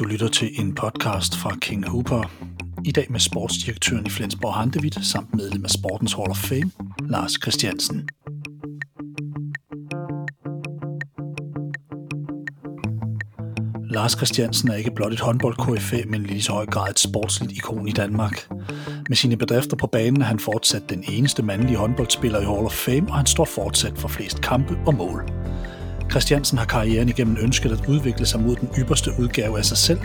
Du lytter til en podcast fra King Hooper. I dag med sportsdirektøren i Flensborg Handevidt samt medlem af Sportens Hall of Fame, Lars Christiansen. Lars Christiansen er ikke blot et håndbold men lige så høj grad et sportsligt ikon i Danmark. Med sine bedrifter på banen er han fortsat den eneste mandlige håndboldspiller i Hall of Fame, og han står fortsat for flest kampe og mål. Christiansen har karrieren igennem ønsket at udvikle sig mod den ypperste udgave af sig selv,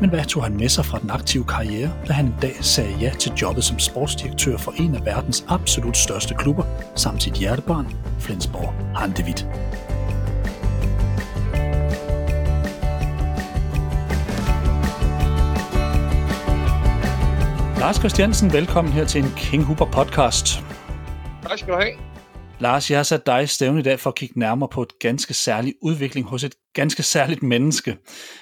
men hvad tog han med sig fra den aktive karriere, da han en dag sagde ja til jobbet som sportsdirektør for en af verdens absolut største klubber, samt sit hjertebarn, Flensborg Handevidt. Lars Christiansen, velkommen her til en King Hooper podcast. Tak skal du have. Lars, jeg har sat dig i stævne i dag for at kigge nærmere på et ganske særlig udvikling hos et ganske særligt menneske.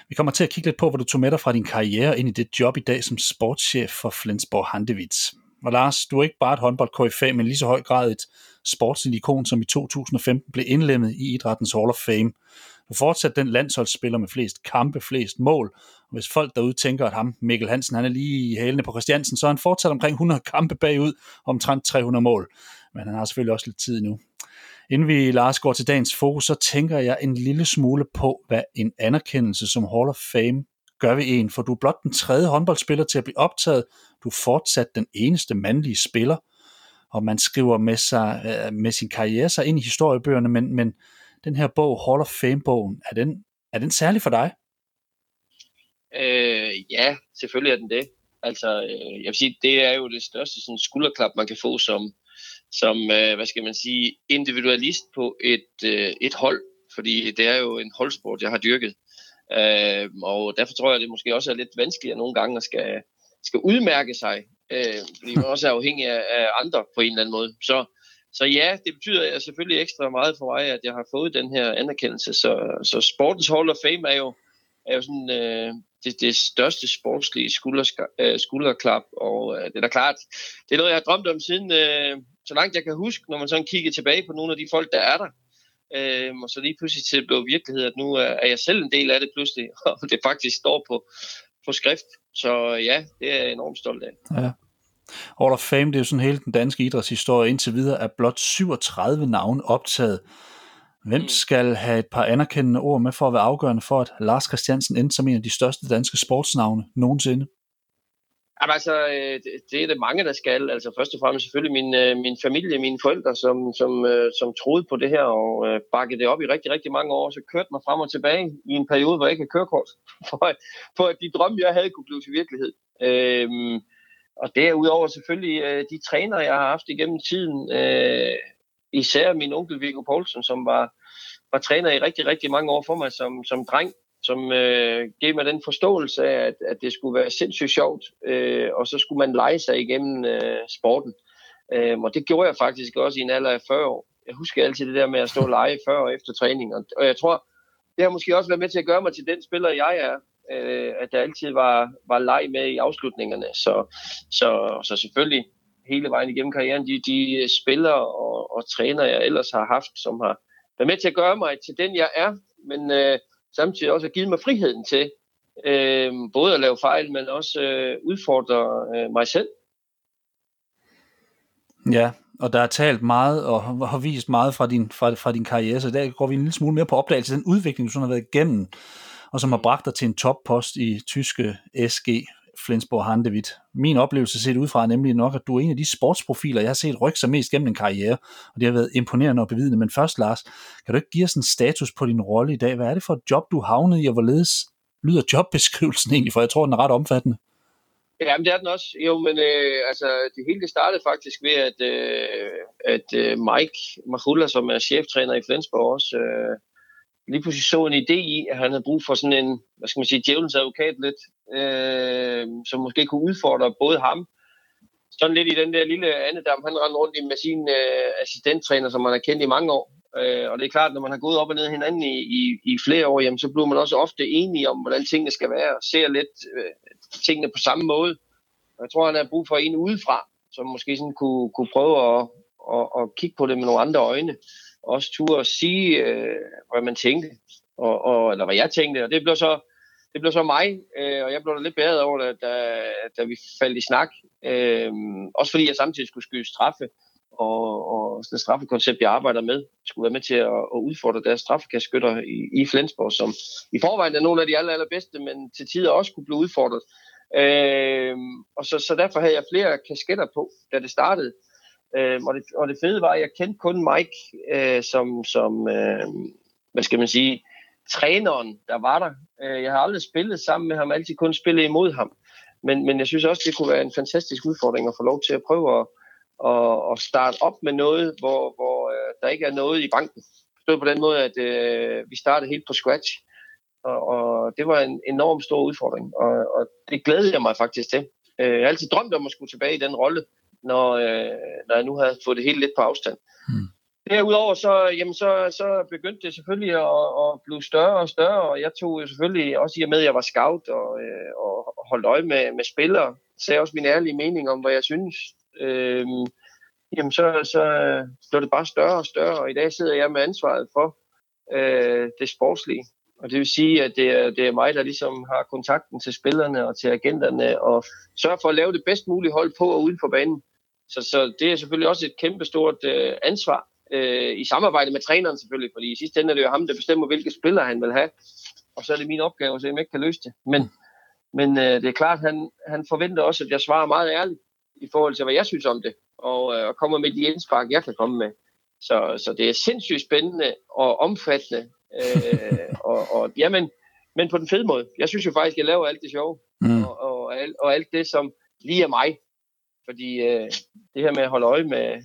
Vi kommer til at kigge lidt på, hvor du tog med dig fra din karriere ind i det job i dag som sportschef for Flensborg Handewitz. Og Lars, du er ikke bare et håndbold men lige så høj grad et sportsligt ikon, som i 2015 blev indlemmet i idrættens Hall of Fame. Du fortsat den landsholdsspiller med flest kampe, flest mål. Og hvis folk derude tænker, at ham, Mikkel Hansen, han er lige i hælene på Christiansen, så er han fortsat omkring 100 kampe bagud og omtrent 300 mål men han har selvfølgelig også lidt tid nu. Inden vi, Lars, går til dagens fokus, så tænker jeg en lille smule på, hvad en anerkendelse som Hall of Fame gør ved en, for du er blot den tredje håndboldspiller til at blive optaget. Du er fortsat den eneste mandlige spiller, og man skriver med, sig, øh, med sin karriere sig ind i historiebøgerne, men, men den her bog, Hall of Fame-bogen, er den, er den særlig for dig? Øh, ja, selvfølgelig er den det. Altså, øh, jeg vil sige, det er jo det største sådan, skulderklap, man kan få som, som, øh, hvad skal man sige, individualist på et, øh, et hold, fordi det er jo en holdsport, jeg har dyrket. Øh, og derfor tror jeg, det måske også er lidt vanskeligere nogle gange at skal, skal udmærke sig, øh, fordi man også er afhængig af, af andre på en eller anden måde. Så, så ja, det betyder selvfølgelig ekstra meget for mig, at jeg har fået den her anerkendelse. Så, så Sportens Hall of Fame er jo, er jo sådan, øh, det, det største sportslige øh, skulderklap, og øh, det er da klart, det er noget, jeg har drømt om siden, øh, så langt jeg kan huske, når man sådan kigger tilbage på nogle af de folk, der er der. Øh, og så lige pludselig til det blev virkelighed, at nu er jeg selv en del af det pludselig, og det faktisk står på, på skrift. Så ja, det er jeg enormt stolt af. Ja. Hall of Fame, det er jo sådan hele den danske idrætshistorie indtil videre, er blot 37 navne optaget. Hvem mm. skal have et par anerkendende ord med for at være afgørende for, at Lars Christiansen endte som en af de største danske sportsnavne nogensinde? Jamen, altså, øh, det er det mange, der skal. Altså, først og fremmest selvfølgelig min, øh, min familie, mine forældre, som, som, øh, som troede på det her og bakkede det op i rigtig, rigtig mange år. Så kørte mig frem og tilbage i en periode, hvor jeg ikke havde kørekort, for, for at de drømme, jeg havde, kunne blive til virkelighed. Øhm, og derudover selvfølgelig de træner, jeg har haft igennem tiden. Øh, især min onkel Viggo Poulsen, som var, var træner i rigtig, rigtig mange år for mig som, som dreng som øh, gav mig den forståelse af, at, at det skulle være sindssygt sjovt, øh, og så skulle man lege sig igennem øh, sporten. Øh, og det gjorde jeg faktisk også i en alder af 40 år. Jeg husker altid det der med at stå og lege før og efter træning, og, og jeg tror, det har måske også været med til at gøre mig til den spiller, jeg er, øh, at der altid var, var leg med i afslutningerne. Så, så, så selvfølgelig hele vejen igennem karrieren, de, de øh, spillere og, og træner, jeg ellers har haft, som har været med til at gøre mig til den, jeg er. Men øh, samtidig også har givet mig friheden til øh, både at lave fejl, men også øh, udfordre øh, mig selv. Ja, og der er talt meget og har vist meget fra din, fra, fra din karriere, så der går vi en lille smule mere på opdagelse. Den udvikling, du sådan har været igennem, og som har bragt dig til en toppost i tyske SG Flensborg Handevit. Min oplevelse set udefra er nemlig nok, at du er en af de sportsprofiler, jeg har set rykke sig mest gennem en karriere, og det har været imponerende og bevidende. Men først, Lars, kan du ikke give os en status på din rolle i dag? Hvad er det for et job, du havnede i, og hvorledes lyder jobbeskrivelsen egentlig? For jeg tror, den er ret omfattende. Ja, men det er den også. Jo, men øh, altså, det hele det startede faktisk ved, at, øh, at øh, Mike Mahula, som er cheftræner i Flensborg også, øh, lige pludselig så en idé i, at han havde brug for sådan en, hvad skal man sige, djævelens advokat lidt, øh, som måske kunne udfordre både ham, sådan lidt i den der lille andedam, han rendte rundt med sin øh, assistenttræner, som man har kendt i mange år. Øh, og det er klart, når man har gået op og ned hinanden i, i, i flere år, jamen, så bliver man også ofte enige om, hvordan tingene skal være, og ser lidt øh, tingene på samme måde. Og jeg tror, han har brug for en udefra, som måske sådan kunne, kunne prøve at, at, at kigge på det med nogle andre øjne også turde at sige, øh, hvad man tænkte, og, og, eller hvad jeg tænkte, og det blev så det blev så mig, øh, og jeg blev da lidt bæret over det, da, da vi faldt i snak. Øh, også fordi jeg samtidig skulle skyde straffe, og, og det straffekoncept, jeg arbejder med, skulle være med til at, at udfordre deres straffekastskytter i, i Flensborg, som i forvejen er nogle af de aller, allerbedste, men til tider også kunne blive udfordret. Øh, og så, så derfor havde jeg flere kasketter på, da det startede. Øh, og, det, og det fede var, at jeg kendte kun Mike øh, som, som øh, hvad skal man sige, træneren, der var der. Øh, jeg har aldrig spillet sammen med ham, altid kun spillet imod ham. Men, men jeg synes også, det kunne være en fantastisk udfordring at få lov til at prøve at, at, at starte op med noget, hvor, hvor øh, der ikke er noget i banken. Stod på den måde, at øh, vi startede helt på scratch. Og, og det var en enorm stor udfordring, og, og det glædede jeg mig faktisk til. Øh, jeg har altid drømt om at skulle tilbage i den rolle, når, øh, når jeg nu havde fået det helt lidt på afstand. Hmm. Derudover så, jamen så, så begyndte det selvfølgelig at, at blive større og større, og jeg tog jo selvfølgelig også i og med, at jeg var scout og, øh, og holdt øje med, med spillere, sagde også min ærlige mening om, hvad jeg synes. Øh, jamen så, så blev det bare større og større, og i dag sidder jeg med ansvaret for øh, det sportslige. Og det vil sige, at det er, det er mig, der ligesom har kontakten til spillerne og til agenterne, og sørger for at lave det bedst mulige hold på og uden for banen. Så, så det er selvfølgelig også et kæmpestort øh, ansvar, øh, i samarbejde med træneren selvfølgelig, fordi i sidste ende er det jo ham, der bestemmer, hvilke spillere han vil have. Og så er det min opgave at se, om jeg ikke kan løse det. Men, men øh, det er klart, han, han forventer også, at jeg svarer meget ærligt i forhold til, hvad jeg synes om det, og, øh, og kommer med de indspark, jeg kan komme med. Så, så det er sindssygt spændende og omfattende. Øh, og, og, jamen, men på den fede måde. Jeg synes jo faktisk, at jeg laver alt det sjove, mm. og, og, og, alt, og alt det, som lige er mig. Fordi øh, det her med at holde øje med,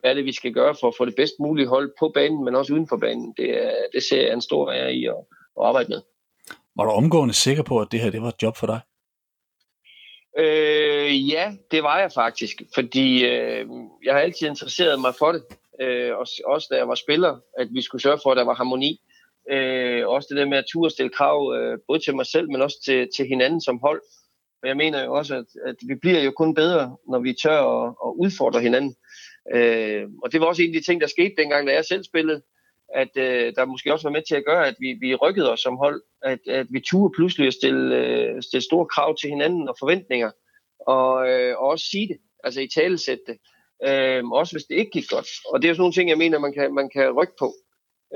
hvad er det, vi skal gøre for at få det bedst mulige hold på banen, men også uden for banen. Det, det ser jeg en stor ære i at, at arbejde med. Var du omgående sikker på, at det her det var et job for dig? Øh, ja, det var jeg faktisk, fordi øh, jeg har altid interesseret mig for det. Øh, også, også da jeg var spiller, at vi skulle sørge for, at der var harmoni. Øh, også det der med at turde stille krav, øh, både til mig selv, men også til, til hinanden som hold. Og jeg mener jo også, at, at vi bliver jo kun bedre, når vi tør at, at udfordre hinanden. Øh, og det var også en af de ting, der skete dengang, da jeg selv spillede, at øh, der måske også var med til at gøre, at vi, vi rykkede os som hold, at, at vi turde pludselig at stille, øh, stille store krav til hinanden og forventninger, og, øh, og også sige det, altså i talesætte det, øh, også hvis det ikke gik godt. Og det er jo sådan nogle ting, jeg mener, man kan, man kan rykke på.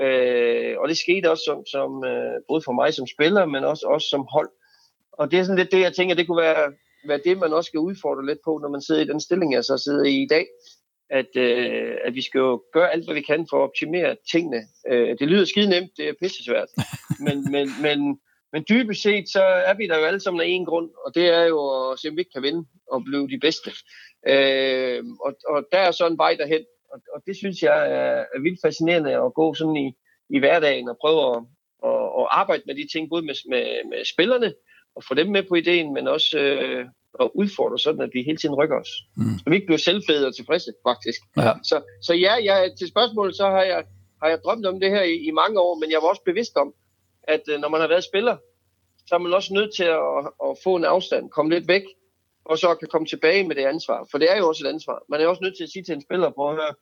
Øh, og det skete også som, som øh, både for mig som spiller, men også, også som hold. Og det er sådan lidt det, jeg tænker, det kunne være, være det, man også skal udfordre lidt på, når man sidder i den stilling, jeg så sidder i i dag at, øh, at vi skal jo gøre alt, hvad vi kan for at optimere tingene. Øh, det lyder skide nemt, det er pisse svært. Men, men, men, men dybest set, så er vi der jo alle sammen af en grund, og det er jo at se, om vi ikke kan vinde og blive de bedste. Øh, og, og der er så en vej derhen, og, og det synes jeg er, er vildt fascinerende at gå sådan i, i hverdagen og prøve at, at, at arbejde med de ting, både med, med, med spillerne, og få dem med på ideen, men også øh, at udfordre, sådan at vi hele tiden rykker os. Mm. Så vi ikke bliver selvfede og tilfredse, faktisk. Ja. Så, så ja, jeg, til spørgsmålet, så har jeg, har jeg drømt om det her i, i mange år, men jeg var også bevidst om, at øh, når man har været spiller, så er man også nødt til at, at få en afstand, komme lidt væk, og så kan komme tilbage med det ansvar. For det er jo også et ansvar. Man er også nødt til at sige til en spiller, prøv at høre,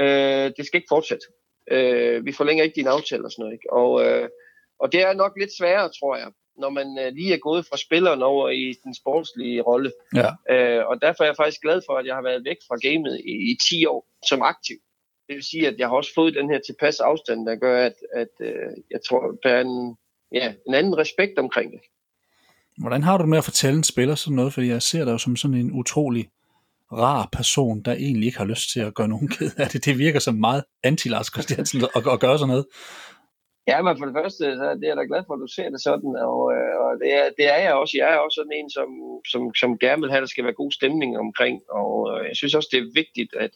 øh, det skal ikke fortsætte. Øh, vi forlænger ikke din aftale og sådan noget. Ikke? Og, øh, og det er nok lidt sværere, tror jeg, når man øh, lige er gået fra spilleren over i den sportslige rolle. Ja. Øh, og derfor er jeg faktisk glad for, at jeg har været væk fra gamet i, i 10 år som aktiv. Det vil sige, at jeg har også fået den her tilpas afstand, der gør, at, at øh, jeg tror, der er en, ja, en anden respekt omkring det. Hvordan har du med at fortælle en spiller sådan noget? Fordi jeg ser dig jo som sådan en utrolig rar person, der egentlig ikke har lyst til at gøre nogen ked af det. Det virker som meget anti-Lars Christiansen at, at gøre sådan noget. Ja, men for det første, så det er jeg da glad for, at du ser det sådan, og, øh, og det, er, det er jeg også. Jeg er også sådan en, som, som, som gerne vil have, at der skal være god stemning omkring, og øh, jeg synes også, det er vigtigt, at,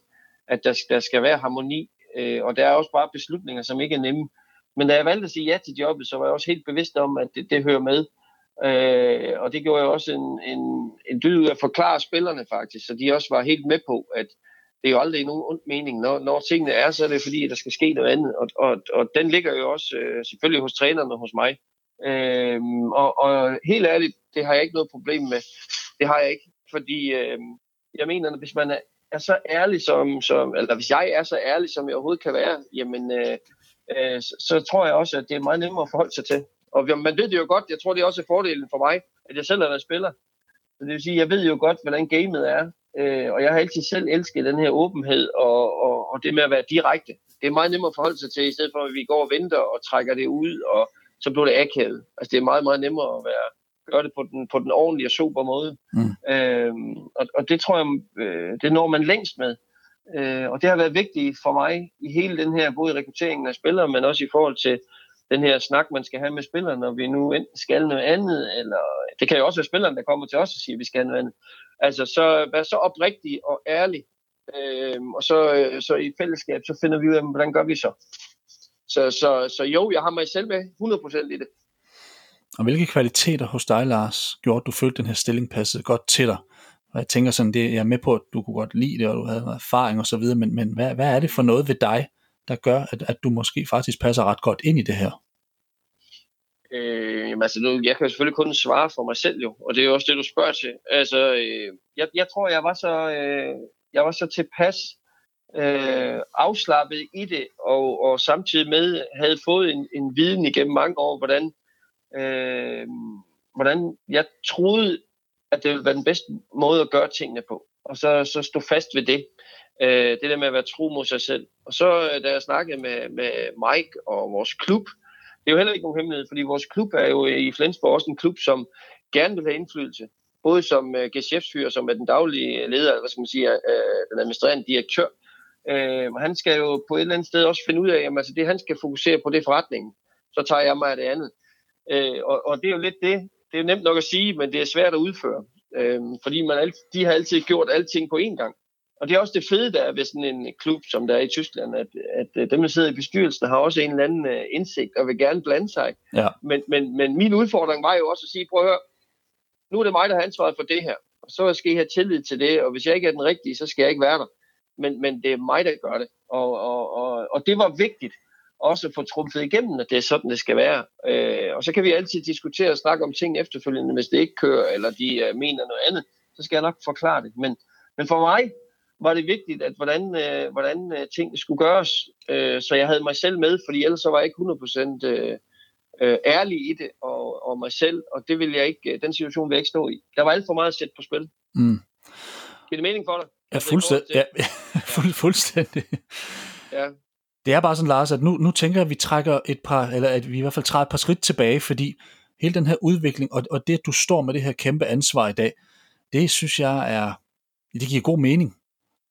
at der, der skal være harmoni, øh, og der er også bare beslutninger, som ikke er nemme. Men da jeg valgte at sige ja til jobbet, så var jeg også helt bevidst om, at det, det hører med. Øh, og det gjorde jeg også en, en, en dyd ud at forklare spillerne faktisk, så de også var helt med på, at det er jo aldrig nogen ond mening. Når, når tingene er, så er det fordi, at der skal ske noget andet. Og, og, og den ligger jo også øh, selvfølgelig hos trænerne og hos mig. Øhm, og, og helt ærligt, det har jeg ikke noget problem med. Det har jeg ikke, fordi øh, jeg mener, at hvis man er, er så ærlig som, som, eller hvis jeg er så ærlig, som jeg overhovedet kan være, jamen, øh, øh, så, så tror jeg også, at det er meget nemmere at forholde sig til. Og man ved det jo godt, jeg tror det er også fordelen for mig, at jeg selv har været spiller. Så det vil sige, jeg ved jo godt, hvordan gamet er. Øh, og jeg har altid selv elsket den her åbenhed og, og, og det med at være direkte. Det er meget nemmere at forholde sig til, i stedet for at vi går og venter og trækker det ud, og så bliver det akavet. Altså det er meget, meget nemmere at være, gøre det på den, på den ordentlige og super måde. Mm. Øh, og, og det tror jeg, øh, det når man længst med. Øh, og det har været vigtigt for mig i hele den her, både i rekrutteringen af spillere, men også i forhold til den her snak, man skal have med spillerne, når vi nu enten skal noget andet, eller det kan jo også være spillerne, der kommer til os og siger, at vi skal noget andet. Altså, så vær så oprigtig og ærlig, øh, og så, øh, så i fællesskab, så finder vi ud af, hvordan gør vi så. Så, så, så jo, jeg har mig selv med 100% i det. Og hvilke kvaliteter hos dig, Lars, gjorde, at du følte, at den her stilling passede godt til dig? Og jeg tænker sådan, det, jeg er med på, at du kunne godt lide det, og du havde erfaring og så videre, men, men hvad, hvad er det for noget ved dig, der gør, at, at du måske faktisk passer ret godt ind i det her? Øh, altså, nu, jeg kan selvfølgelig kun svare for mig selv jo, og det er jo også det, du spørger til. Altså, øh, jeg, jeg tror, jeg var så, øh, jeg var så tilpas øh, afslappet i det, og, og samtidig med havde fået en, en viden igennem mange år, hvordan, øh, hvordan jeg troede, at det ville være den bedste måde at gøre tingene på. Og så, så stå fast ved det. Øh, det der med at være tro mod sig selv. Og så øh, da jeg snakkede med, med Mike og vores klub, det er jo heller ikke nogen hemmelighed, fordi vores klub er jo i Flensborg også en klub, som gerne vil have indflydelse. Både som øh, geschæftsfører, som er den daglige leder, hvad skal man sige, øh, den administrerende direktør. Uh, han skal jo på et eller andet sted også finde ud af, at altså, det han skal fokusere på, det er forretningen. Så tager jeg mig af det andet. Øh, og, og det er jo lidt det, det er jo nemt nok at sige, men det er svært at udføre. Øh, fordi man alt, de har altid gjort alting på én gang. Og det er også det fede, der er ved sådan en klub, som der er i Tyskland, at, at dem, der sidder i bestyrelsen, har også en eller anden uh, indsigt og vil gerne blande sig. Ja. Men, men, men min udfordring var jo også at sige, prøv at høre, nu er det mig, der har ansvaret for det her. Og så skal I have tillid til det, og hvis jeg ikke er den rigtige, så skal jeg ikke være der. Men, men det er mig, der gør det. Og, og, og, og det var vigtigt også at få trumfet igennem, at det er sådan, det skal være. Øh, og så kan vi altid diskutere og snakke om ting efterfølgende, hvis det ikke kører, eller de uh, mener noget andet, så skal jeg nok forklare det. Men, men for mig, var det vigtigt, at hvordan, øh, hvordan øh, ting skulle gøres, øh, så jeg havde mig selv med, fordi ellers så var jeg ikke 100% øh, øh, ærlig i det, og, og mig selv, og det vil jeg ikke, øh, den situation vil jeg ikke stå i. Der var alt for meget at sætte på spil. Mm. Giver det mening for dig? Ja, fuldstændig. Ja, fuld, fuldstændig. Ja. Det er bare sådan, Lars, at nu, nu tænker jeg, at vi trækker et par, eller at vi i hvert fald træder et par skridt tilbage, fordi hele den her udvikling, og, og det, at du står med det her kæmpe ansvar i dag, det synes jeg er, det giver god mening.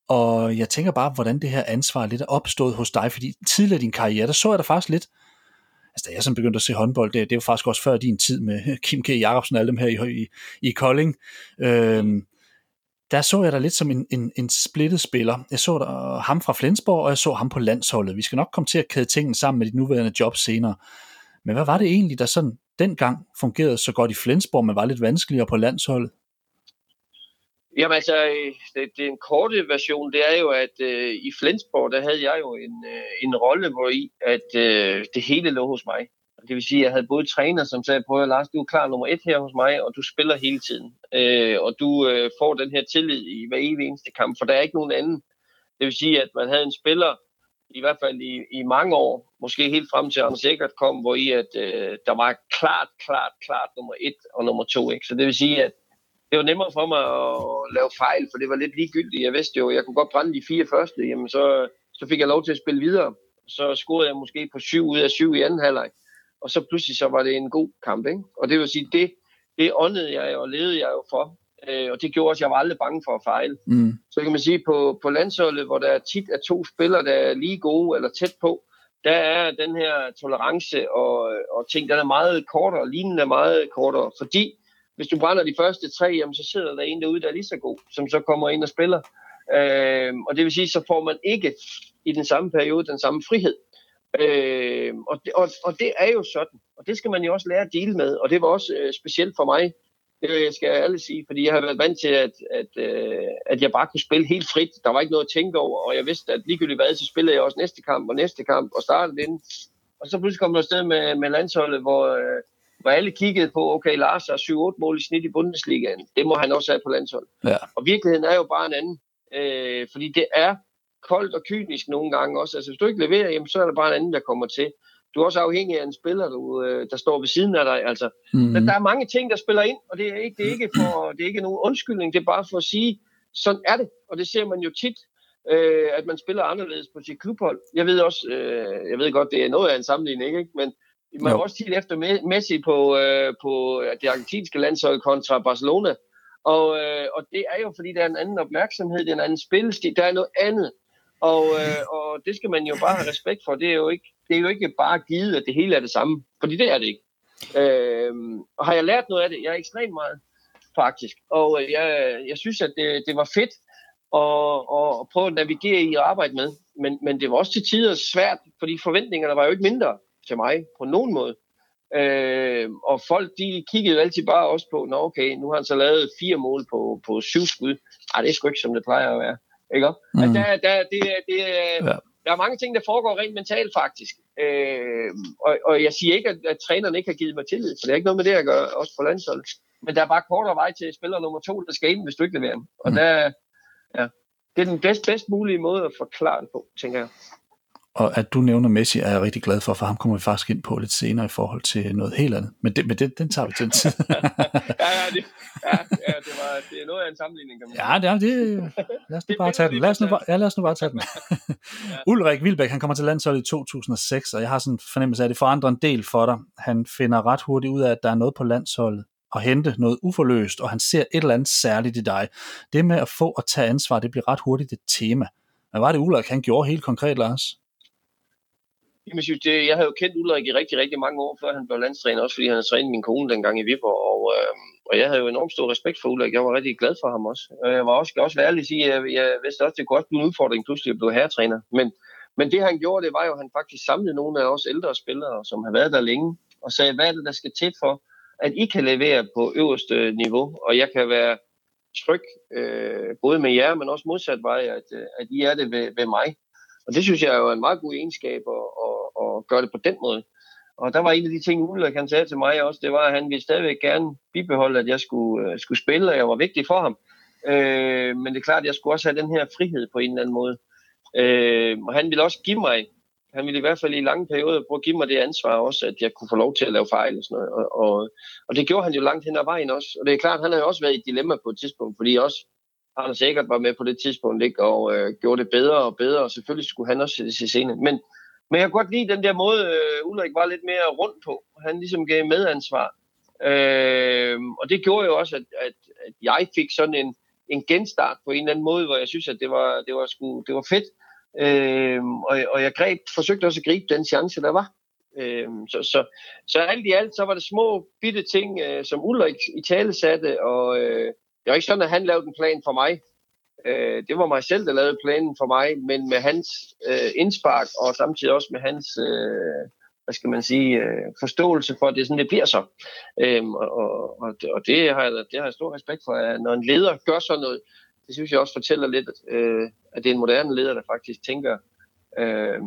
Og jeg tænker bare, hvordan det her ansvar lidt er opstået hos dig, fordi tidligere i din karriere, der så jeg da faktisk lidt, altså da jeg sådan begyndte at se håndbold, det, det var faktisk også før din tid med Kim K. Jacobsen og alle dem her i, i, i Kolding, øhm, der så jeg dig lidt som en, en, en splittet spiller. Jeg så der, ham fra Flensborg, og jeg så ham på landsholdet. Vi skal nok komme til at kæde tingene sammen med dit nuværende job senere. Men hvad var det egentlig, der sådan dengang fungerede så godt i Flensborg, men var lidt vanskeligere på landsholdet? Jamen altså, øh, det, det er en korte version, det er jo, at øh, i Flensborg, der havde jeg jo en, øh, en rolle, hvor i, at øh, det hele lå hos mig. Det vil sige, at jeg havde både træner, som sagde, prøv at Lars, du er klar nummer et her hos mig, og du spiller hele tiden. Øh, og du øh, får den her tillid i hver evig eneste kamp, for der er ikke nogen anden. Det vil sige, at man havde en spiller, i hvert fald i, i mange år, måske helt frem til Anders Eckert kom, hvor i at øh, der var klart, klart, klart nummer et og nummer to. Ikke? Så det vil sige, at det var nemmere for mig at lave fejl, for det var lidt ligegyldigt. Jeg vidste jo, jeg kunne godt brænde de fire første, jamen så, så fik jeg lov til at spille videre. Så scorede jeg måske på syv ud af syv i anden halvleg. Og så pludselig så var det en god kamp. Ikke? Og det vil sige, det, det åndede jeg og levede jeg jo for. Øh, og det gjorde også, at jeg var aldrig bange for at fejle. Mm. Så kan man sige, på, på landsholdet, hvor der tit er to spillere, der er lige gode eller tæt på, der er den her tolerance og, og ting, den er meget kortere, lignende er meget kortere, fordi hvis du brænder de første tre, jamen, så sidder der en derude, der er lige så god, som så kommer ind og spiller. Øh, og det vil sige, så får man ikke i den samme periode den samme frihed. Øh, og, det, og, og det er jo sådan, og det skal man jo også lære at dele med, og det var også øh, specielt for mig, det skal jeg ærligt sige, fordi jeg har været vant til, at, at, øh, at jeg bare kunne spille helt frit. Der var ikke noget at tænke over, og jeg vidste, at ligegyldigt hvad, så spillede jeg også næste kamp og næste kamp og startede ind. Og så pludselig kom der afsted med, med landsholdet, hvor, øh, hvor alle kiggede på, okay, Lars har 7-8 mål i snit i Bundesligaen. Det må han også have på landshold. Ja. Og virkeligheden er jo bare en anden. Øh, fordi det er koldt og kynisk nogle gange også. Altså hvis du ikke leverer, jamen, så er der bare en anden, der kommer til. du er også afhængig af en spiller, du, øh, der står ved siden af dig. Altså, mm. der, der er mange ting, der spiller ind, og det er ikke, det er ikke, for, det er ikke nogen undskyldning, det er bare for at sige, sådan er det, og det ser man jo tit, øh, at man spiller anderledes på sit klubhold. Jeg ved også, øh, jeg ved godt, det er noget af en sammenligning, ikke? men man jo. også tit efter Messi på, øh, på det argentinske landshold kontra Barcelona, og, øh, og det er jo, fordi der er en anden opmærksomhed, det er en anden spillestil, der er noget andet. Og, øh, og det skal man jo bare have respekt for. Det er jo ikke, det er jo ikke bare givet, at det hele er det samme. Fordi det er det ikke. Øh, og har jeg lært noget af det? Jeg er ekstremt meget, faktisk. Og øh, jeg, jeg synes, at det, det var fedt at, at prøve at navigere i og arbejde med. Men, men det var også til tider svært, fordi forventningerne var jo ikke mindre til mig på nogen måde. Øh, og folk, de kiggede jo altid bare også på, nå okay, nu har han så lavet fire mål på, på syv skud. Ej, det er sgu ikke, som det plejer at være. Ikke? Mm. Altså, der, der, det, det, ja. der er mange ting, der foregår rent mentalt faktisk. Øh, og, og jeg siger ikke, at, at træneren ikke har givet mig tillid, for det er ikke noget med det at gøre, også på landsholdet. Men der er bare kortere vej til spiller nummer to, der skal ind, hvis du ikke leverer Og mm. der, ja, det er den bedst, bedst mulige måde at forklare det på, tænker jeg. Og at du nævner Messi, er jeg rigtig glad for, for ham kommer vi faktisk ind på lidt senere i forhold til noget helt andet. Men, det, men det, den tager vi til en tid. ja, ja, det, ja, ja det, var, det er noget af en sammenligning, kan man Ja, det er det. Lad os nu bare tage den. Lad os nu bare, ja, lad os nu bare tage den. ja. Ulrik Vilbæk, han kommer til landsholdet i 2006, og jeg har sådan en fornemmelse af, at det forandrer en del for dig. Han finder ret hurtigt ud af, at der er noget på landsholdet, at hente noget uforløst, og han ser et eller andet særligt i dig. Det med at få og tage ansvar, det bliver ret hurtigt et tema. Hvad var det Ulrik, han gjorde helt konkret, Lars? Jamen, synes, det, jeg har jo kendt Ulrik i rigtig, rigtig mange år, før han blev landstræner, også fordi han havde trænet min kone dengang i Viborg, og, øh, og jeg havde jo enormt stor respekt for Ulrik. Jeg var rigtig glad for ham også. Jeg var også, også være ærlig at sige, at jeg, jeg vidste også, det kunne også blive en udfordring pludselig at blive herretræner. Men, men det han gjorde, det var jo, at han faktisk samlede nogle af os ældre spillere, som har været der længe, og sagde, hvad er det, der skal til for, at I kan levere på øverste niveau, og jeg kan være tryg, øh, både med jer, men også modsat vej, at, øh, at I er det ved, ved mig. Og det synes jeg er jo en meget god egenskab at, at, gøre det på den måde. Og der var en af de ting, Ulrik han sagde til mig også, det var, at han ville stadigvæk gerne bibeholde, at jeg skulle, øh, skulle spille, og jeg var vigtig for ham. Øh, men det er klart, at jeg skulle også have den her frihed på en eller anden måde. Øh, og han ville også give mig, han ville i hvert fald i lange perioder prøve at give mig det ansvar også, at jeg kunne få lov til at lave fejl og sådan noget. Og, og, og det gjorde han jo langt hen ad vejen også. Og det er klart, han har jo også været i et dilemma på et tidspunkt, fordi også han sikkert var med på det tidspunkt ikke, og øh, gjorde det bedre og bedre, og selvfølgelig skulle han også sættes i scene. Men, men jeg kan godt lide den der måde, øh, Ulrik var lidt mere rundt på. Han ligesom gav medansvar. Øh, og det gjorde jo også, at, at, at jeg fik sådan en, en genstart på en eller anden måde, hvor jeg synes, at det var, det var, sgu, det var fedt. Øh, og, og jeg greb, forsøgte også at gribe den chance, der var. Øh, så, så, så alt i alt, så var det små bitte ting, øh, som Ulrik i tale satte, og øh, det var ikke sådan, at han lavede en plan for mig. Øh, det var mig selv, der lavede planen for mig, men med hans øh, indspark, og samtidig også med hans, øh, hvad skal man sige, øh, forståelse for, at det er sådan, det bliver så. Øh, og, og, og det, har jeg, det har jeg stor respekt for, at når en leder gør sådan noget, det synes jeg også fortæller lidt, øh, at det er en moderne leder, der faktisk tænker øh,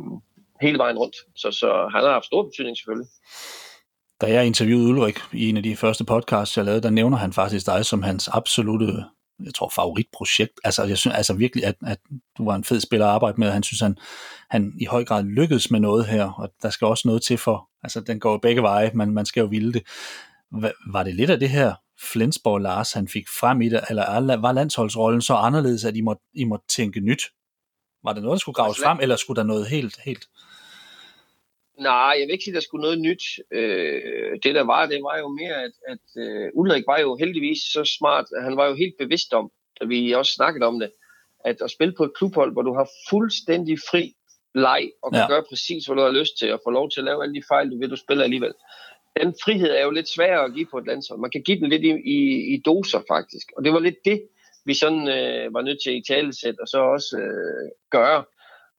hele vejen rundt. Så, så han har haft stor betydning selvfølgelig. Da jeg interviewede Ulrik i en af de første podcasts, jeg lavede, der nævner han faktisk dig som hans absolute jeg tror, favoritprojekt. Altså, jeg synes altså virkelig, at, at du var en fed spiller at arbejde med, og han synes, han, han i høj grad lykkedes med noget her, og der skal også noget til for, altså den går begge veje, man, man skal jo ville det. Var det lidt af det her Flensborg Lars, han fik frem i det, eller var landsholdsrollen så anderledes, at I måtte, I måtte tænke nyt? Var det noget, der skulle graves altså, frem, eller skulle der noget helt, helt Nej, jeg vil ikke sige, at der skulle noget nyt. Øh, det der var, det var jo mere, at, at uh, Ulrik var jo heldigvis så smart, at han var jo helt bevidst om, at vi også snakkede om det, at at spille på et klubhold, hvor du har fuldstændig fri leg, og kan ja. gøre præcis, hvad du har lyst til, og få lov til at lave alle de fejl, du vil, du spiller alligevel. Den frihed er jo lidt sværere at give på et landshold. Man kan give den lidt i, i, i doser, faktisk. Og det var lidt det, vi sådan øh, var nødt til at i talesæt, og så også øh, gøre.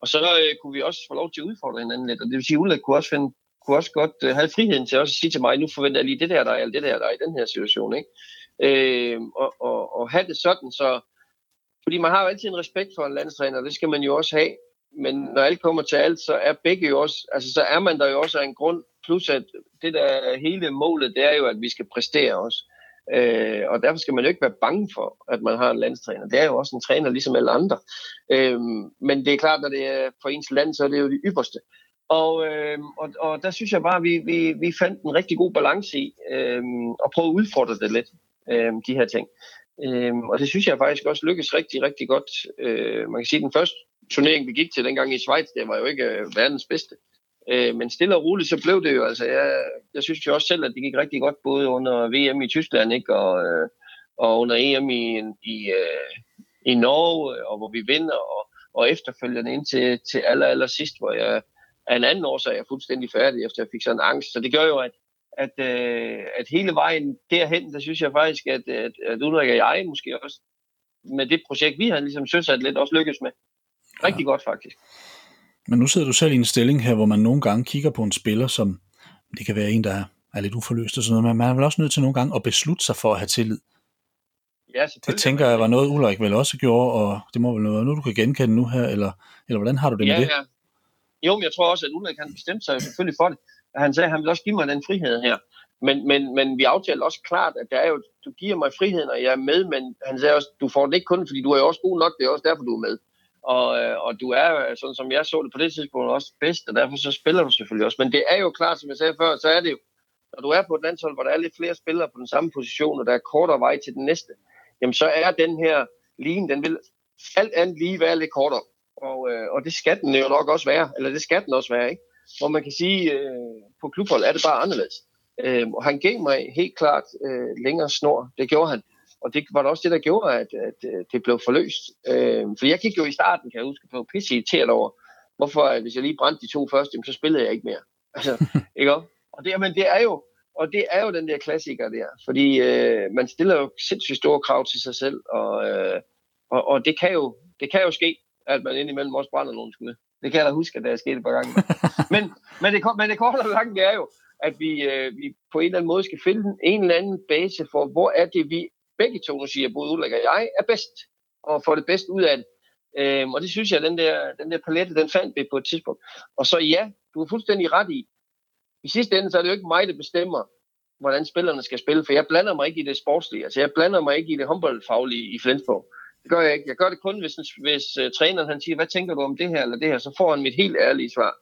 Og så øh, kunne vi også få lov til at udfordre hinanden lidt, og det vil sige, at Ulla kunne også, finde, kunne også godt øh, have friheden til også at sige til mig, nu forventer jeg lige det der, der er, eller det der, der er i den her situation. Ikke? Øh, og, og, og have det sådan, så... Fordi man har jo altid en respekt for en landstræner, og det skal man jo også have. Men når alt kommer til alt, så er begge jo også, altså så er man der jo også af en grund, plus at det der hele målet, det er jo, at vi skal præstere også. Øh, og derfor skal man jo ikke være bange for, at man har en landstræner. Det er jo også en træner, ligesom alle andre. Øh, men det er klart, når det er for ens land, så er det jo det ypperste. Og, øh, og, og der synes jeg bare, at vi, vi, vi fandt en rigtig god balance i øh, at prøve at udfordre det lidt, øh, de her ting. Øh, og det synes jeg faktisk også lykkedes rigtig, rigtig godt. Øh, man kan sige, at den første turnering, vi gik til dengang i Schweiz, det var jo ikke øh, verdens bedste. Øh, men stille og roligt, så blev det jo, altså jeg, jeg synes jo også selv, at det gik rigtig godt, både under VM i Tyskland, ikke, og, øh, og under EM i, i, øh, i Norge, og hvor vi vinder, og, og efterfølgende ind til, til aller, aller sidst, hvor jeg af en anden årsag er fuldstændig færdig, efter jeg fik sådan angst. Så det gør jo, at, at, øh, at hele vejen derhen, der synes jeg faktisk, at, at, at Ulrik og jeg måske også, med det projekt, vi har ligesom søsat lidt, også lykkes med. Rigtig ja. godt faktisk. Men nu sidder du selv i en stilling her, hvor man nogle gange kigger på en spiller, som det kan være en, der er lidt uforløst og sådan noget, men man er vel også nødt til nogle gange at beslutte sig for at have tillid. Ja, det tænker jeg var noget, Ulrik vel også gjorde, og det må vel noget, nu du kan genkende nu her, eller, eller hvordan har du det ja, med det? Ja. Jo, men jeg tror også, at Ulrik han bestemte sig selvfølgelig for det. Han sagde, at han vil også give mig den frihed her. Men, men, men vi aftalte også klart, at der er jo, du giver mig friheden, og jeg er med, men han sagde også, du får det ikke kun, fordi du er jo også god nok, det er også derfor, du er med. Og, øh, og du er, øh, sådan som jeg så det på det tidspunkt, også bedst, og derfor så spiller du selvfølgelig også. Men det er jo klart, som jeg sagde før, så er det jo, når du er på et landshold, hvor der er lidt flere spillere på den samme position, og der er kortere vej til den næste, jamen så er den her linje, den vil alt andet lige være lidt kortere. Og, øh, og det skal den jo nok også være, eller det skal den også være, ikke? Hvor man kan sige, øh, på klubhold er det bare anderledes. Øh, og han gav mig helt klart øh, længere snor, det gjorde han. Og det var da også det, der gjorde, at, at, at det blev forløst. Øh, for jeg gik jo i starten, kan jeg huske, på pisse irriteret over, hvorfor hvis jeg lige brændte de to første, så spillede jeg ikke mere. Altså, ikke Og det, men det er jo, og det er jo den der klassiker der, fordi øh, man stiller jo sindssygt store krav til sig selv, og, øh, og, og det, kan jo, det kan jo ske, at man indimellem også brænder nogle skud. Det kan jeg da huske, at det er sket et par gange. men, men, det, men det korte og lange, det er jo, at vi, øh, vi på en eller anden måde skal finde en eller anden base for, hvor er det, vi begge to, nu siger både Ulrik og jeg, er bedst, og får det bedst ud af det. Øhm, og det synes jeg, den der, den der palette, den fandt vi på et tidspunkt. Og så ja, du er fuldstændig ret i. I sidste ende, så er det jo ikke mig, der bestemmer, hvordan spillerne skal spille, for jeg blander mig ikke i det sportslige. Altså, jeg blander mig ikke i det håndboldfaglige i Flensborg. Det gør jeg ikke. Jeg gør det kun, hvis, hvis uh, træneren han siger, hvad tænker du om det her eller det her, så får han mit helt ærlige svar.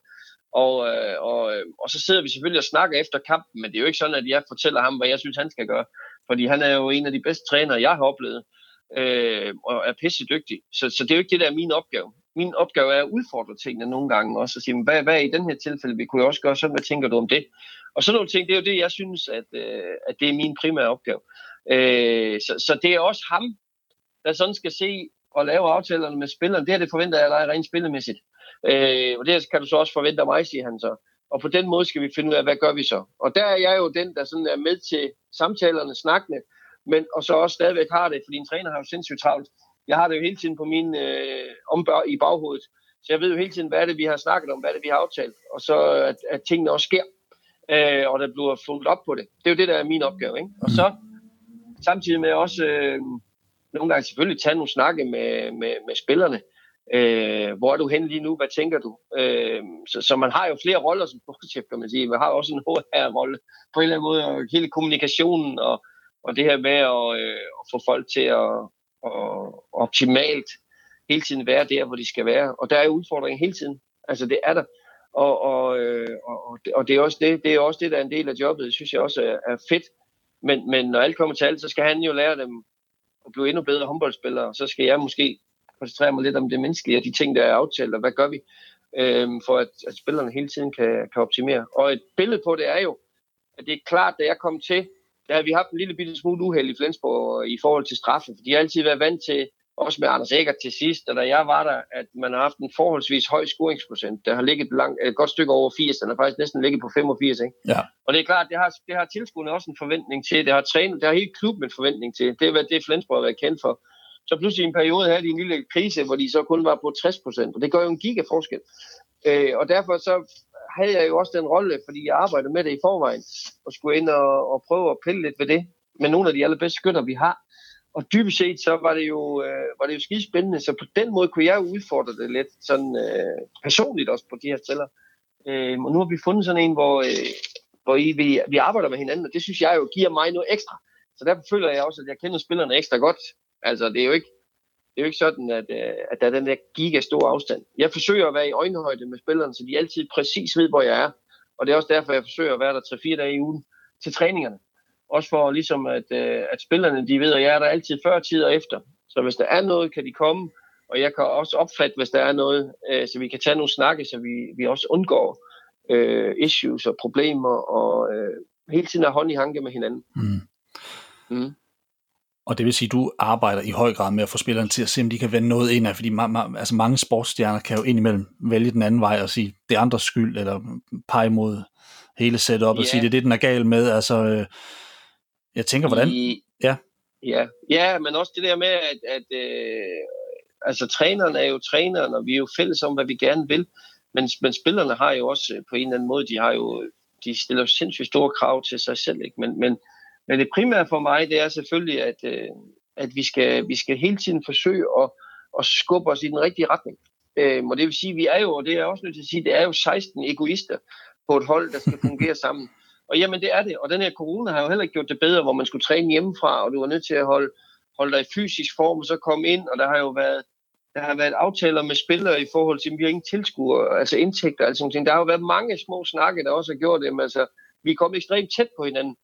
Og, øh, og, øh, og så sidder vi selvfølgelig og snakker efter kampen, men det er jo ikke sådan, at jeg fortæller ham, hvad jeg synes, han skal gøre. Fordi han er jo en af de bedste trænere, jeg har oplevet, øh, og er pisse dygtig. Så, så det er jo ikke det, der er min opgave. Min opgave er at udfordre tingene nogle gange også, og sige, hvad, hvad er i den her tilfælde, vi kunne også gøre sådan, hvad tænker du om det? Og sådan nogle ting, det er jo det, jeg synes, at, øh, at det er min primære opgave. Øh, så, så det er også ham, der sådan skal se og lave aftalerne med spillerne. Det her, det forventer jeg dig rent spillemæssigt. Øh, og det kan du så også forvente af mig, siger han så. Og på den måde skal vi finde ud af, hvad gør vi så? Og der er jeg jo den, der sådan er med til samtalerne, snakkene, men og så også stadigvæk har det, fordi en træner har jo sindssygt travlt. Jeg har det jo hele tiden på min øh, ombør i baghovedet. Så jeg ved jo hele tiden, hvad er det, vi har snakket om, hvad er det, vi har aftalt, og så at, at tingene også sker, øh, og der bliver fulgt op på det. Det er jo det, der er min opgave. Ikke? Og så samtidig med også øh, nogle gange selvfølgelig tage nogle snakke med, med, med spillerne, Øh, hvor er du hen lige nu? Hvad tænker du? Øh, så, så man har jo flere roller som sportschef, kan man sige. Man har også en HR-rolle på en eller anden måde, og hele kommunikationen og, og det her med at, øh, at få folk til at og, optimalt hele tiden være der, hvor de skal være. Og der er jo udfordringer hele tiden. Altså det er der. Og, og, øh, og, og det, er også det, det er også det, der er en del af jobbet. Det synes jeg også er, er fedt. Men, men når alt kommer til alt, så skal han jo lære dem at blive endnu bedre håndboldspillere. Så skal jeg måske koncentrere mig lidt om det menneskelige og de ting, der er aftalt, og hvad gør vi, øhm, for at, at spillerne hele tiden kan, kan optimere. Og et billede på det er jo, at det er klart, da jeg kom til, der har vi haft en lille bitte smule uheld i Flensborg i forhold til straffe, for de har altid været vant til, også med Anders Eggert til sidst, og da jeg var der, at man har haft en forholdsvis høj scoringsprocent, der har ligget lang, et godt stykke over 80, den har faktisk næsten ligget på 85, ikke? Ja. Og det er klart, det har, det har tilskuerne også en forventning til, det har trænet, det har hele klubben en forventning til, det er hvad det Flensborg har været kendt for. Så pludselig i en periode havde de en lille krise, hvor de så kun var på 60 procent, og det gør jo en gigaforskel. Øh, og derfor så havde jeg jo også den rolle, fordi jeg arbejdede med det i forvejen, og skulle ind og, og prøve at pille lidt ved det, med nogle af de allerbedste skytter, vi har. Og dybest set, så var det jo, øh, var det jo skide spændende, så på den måde kunne jeg udfordre det lidt, sådan øh, personligt også på de her steder. Øh, og nu har vi fundet sådan en, hvor, øh, hvor I, vi, vi arbejder med hinanden, og det synes jeg jo giver mig noget ekstra. Så derfor føler jeg også, at jeg kender spillerne ekstra godt, Altså, det er jo ikke, Det er jo ikke sådan, at, øh, at der er den der giga store afstand. Jeg forsøger at være i øjenhøjde med spillerne, så de altid præcis ved, hvor jeg er. Og det er også derfor, jeg forsøger at være der 3-4 dage i ugen til træningerne. Også for ligesom, at, øh, at spillerne de ved, at jeg er der altid før tid og efter. Så hvis der er noget, kan de komme, og jeg kan også opfatte, hvis der er noget, øh, så vi kan tage nogle snakke, så vi, vi også undgår øh, issues og problemer, og øh, hele tiden er hånd i hanke med hinanden. Mm. Mm. Og det vil sige, at du arbejder i høj grad med at få spillerne til at se, om de kan vende noget ind af, fordi ma- ma- altså mange sportsstjerner kan jo indimellem vælge den anden vej og sige, det er andres skyld, eller pege mod hele setup yeah. og sige, det er det, den er gal med. Altså, øh, jeg tænker, hvordan... I, ja. Ja. ja, men også det der med, at, at øh, altså, træneren er jo træneren, og vi er jo fælles om, hvad vi gerne vil. Men, men spillerne har jo også øh, på en eller anden måde, de har jo de stiller sindssygt store krav til sig selv. Ikke? Men, men, men det primære for mig, det er selvfølgelig, at, øh, at vi, skal, vi skal hele tiden forsøge at, at skubbe os i den rigtige retning. Øh, og det vil sige, at vi er jo, og det er jeg også nødt til at sige, det er jo 16 egoister på et hold, der skal fungere sammen. Og jamen, det er det. Og den her corona har jo heller ikke gjort det bedre, hvor man skulle træne hjemmefra, og du var nødt til at holde, holde dig i fysisk form, og så komme ind, og der har jo været der har været aftaler med spillere i forhold til, at vi har ingen tilskuere, altså indtægter og sådan noget. Der har jo været mange små snakke, der også har gjort det, men altså, vi er kommet ekstremt tæt på hinanden.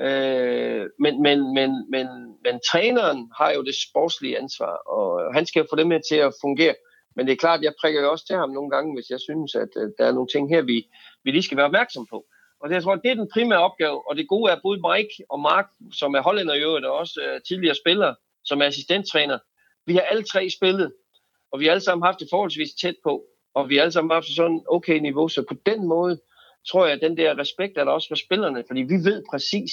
Øh, men, men, men, men, men træneren har jo det sportslige ansvar, og han skal få det med til at fungere. Men det er klart, jeg prikker jo også til ham nogle gange, hvis jeg synes, at øh, der er nogle ting her, vi, vi lige skal være opmærksom på. Og det, jeg tror, det er den primære opgave, og det gode er både Mike og Mark, som er hollænder i øvrigt, og også øh, tidligere spiller, som er assistenttræner. Vi har alle tre spillet og vi har alle sammen haft det forholdsvis tæt på, og vi har alle sammen haft sådan okay niveau, så på den måde tror jeg, at den der respekt er der også for spillerne, fordi vi ved præcis,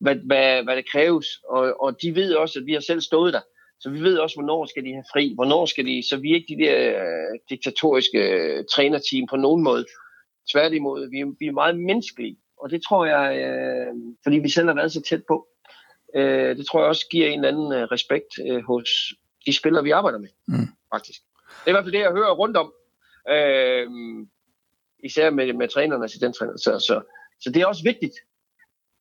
hvad, hvad, hvad det kræves, og, og de ved også, at vi har selv stået der. Så vi ved også, hvornår skal de have fri, hvornår skal de, så vi er ikke de der uh, diktatoriske uh, trænerteam på nogen måde. Tværtimod, vi, vi er meget menneskelige, og det tror jeg, uh, fordi vi selv har været så tæt på, uh, det tror jeg også giver en eller anden uh, respekt uh, hos de spillere, vi arbejder med. Mm faktisk. Det er i hvert fald det, jeg hører rundt om. Øh, især med, med trænerne og assistenttrænerne. Så, så, så det er også vigtigt.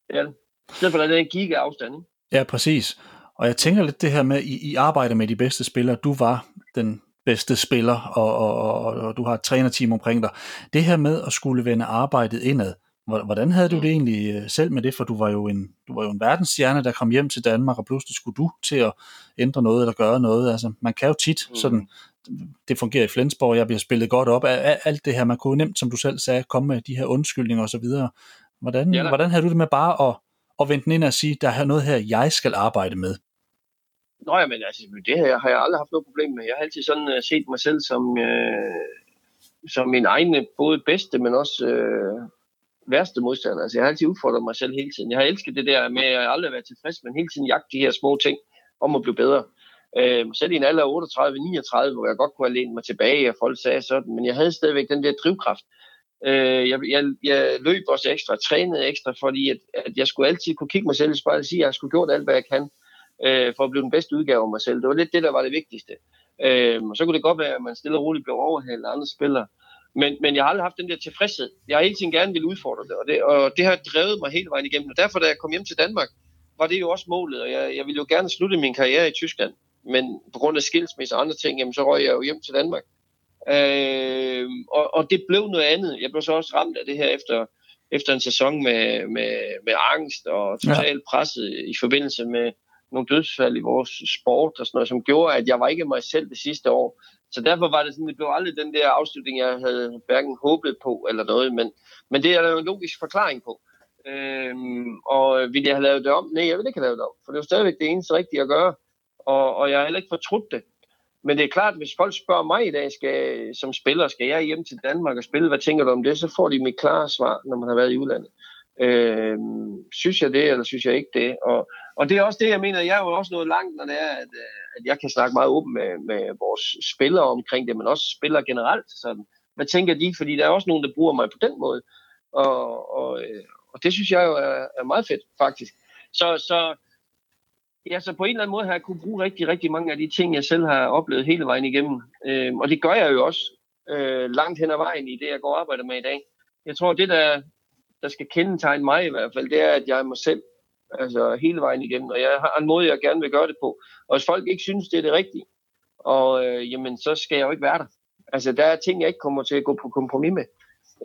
Det. I stedet for, at der er en giga afstand. Ikke? Ja, præcis. Og jeg tænker lidt det her med, at I, I arbejder med de bedste spillere. Du var den bedste spiller, og, og, og, og du har et trænerteam omkring dig. Det her med at skulle vende arbejdet indad, Hvordan havde du det egentlig øh, selv med det? For du var jo en, du var jo en verdensstjerne, der kom hjem til Danmark, og pludselig skulle du til at ændre noget eller gøre noget. Altså, man kan jo tit mm. sådan, det fungerer i Flensborg, jeg bliver spillet godt op alt det her. Man kunne nemt, som du selv sagde, komme med de her undskyldninger osv. Hvordan, ja, hvordan havde du det med bare at, at vente ind og sige, der er noget her, jeg skal arbejde med? Nå ja, men altså, det her har jeg aldrig haft noget problem med. Jeg har altid sådan uh, set mig selv som, uh, som min egen både bedste, men også uh, værste modstander. Altså, jeg har altid udfordret mig selv hele tiden. Jeg har elsket det der med at aldrig være tilfreds, men hele tiden jagte de her små ting om at blive bedre. Øh, selv i en alder af 38-39, hvor jeg godt kunne have lænet mig tilbage, og folk sagde sådan, men jeg havde stadigvæk den der drivkraft. Øh, jeg, jeg, jeg løb også ekstra, trænede ekstra, fordi at, at jeg skulle altid kunne kigge mig selv i spejlet og sige, at jeg skulle gjort alt, hvad jeg kan, øh, for at blive den bedste udgave af mig selv. Det var lidt det, der var det vigtigste. Øh, og så kunne det godt være, at man stille og roligt blev overhalet af andre spillere. Men, men jeg har aldrig haft den der tilfredshed. Jeg har hele tiden gerne ville udfordre det og, det, og det har drevet mig hele vejen igennem. Og derfor, da jeg kom hjem til Danmark, var det jo også målet, og jeg, jeg ville jo gerne slutte min karriere i Tyskland. Men på grund af skilsmisse og andre ting, jamen, så røg jeg jo hjem til Danmark. Øh, og, og det blev noget andet. Jeg blev så også ramt af det her efter, efter en sæson med, med, med angst og totalt presset i forbindelse med nogle dødsfald i vores sport og sådan noget, som gjorde, at jeg var ikke mig selv det sidste år. Så derfor var det sådan, det blev aldrig den der afslutning, jeg havde hverken håbet på eller noget, men, men det er der jo en logisk forklaring på. Øhm, og ville jeg have lavet det om? Nej, jeg vil ikke have lavet det om, for det jo stadigvæk det eneste rigtige at gøre, og, og jeg har heller ikke fortrudt det. Men det er klart, hvis folk spørger mig i dag, skal, som spiller, skal jeg hjem til Danmark og spille, hvad tænker du om det? Så får de mit klare svar, når man har været i udlandet. Øh, synes jeg det, eller synes jeg ikke det? Og, og det er også det, jeg mener, jeg er jo også noget langt, når det er, at, øh, at jeg kan snakke meget åbent med, med vores spillere omkring det, men også spillere generelt. Sådan. Hvad tænker de? Fordi der er også nogen, der bruger mig på den måde. Og, og, øh, og det synes jeg jo er, er meget fedt, faktisk. Så, så, ja, så på en eller anden måde har jeg kunne bruge rigtig, rigtig mange af de ting, jeg selv har oplevet hele vejen igennem. Øh, og det gør jeg jo også øh, langt hen ad vejen i det, jeg går og arbejder med i dag. Jeg tror, det der, der skal kendetegne mig i hvert fald, det er, at jeg er mig selv altså hele vejen igennem, og jeg har en måde, jeg gerne vil gøre det på. Og hvis folk ikke synes, det er det rigtige, og øh, jamen, så skal jeg jo ikke være der. Altså, der er ting, jeg ikke kommer til at gå på kompromis med.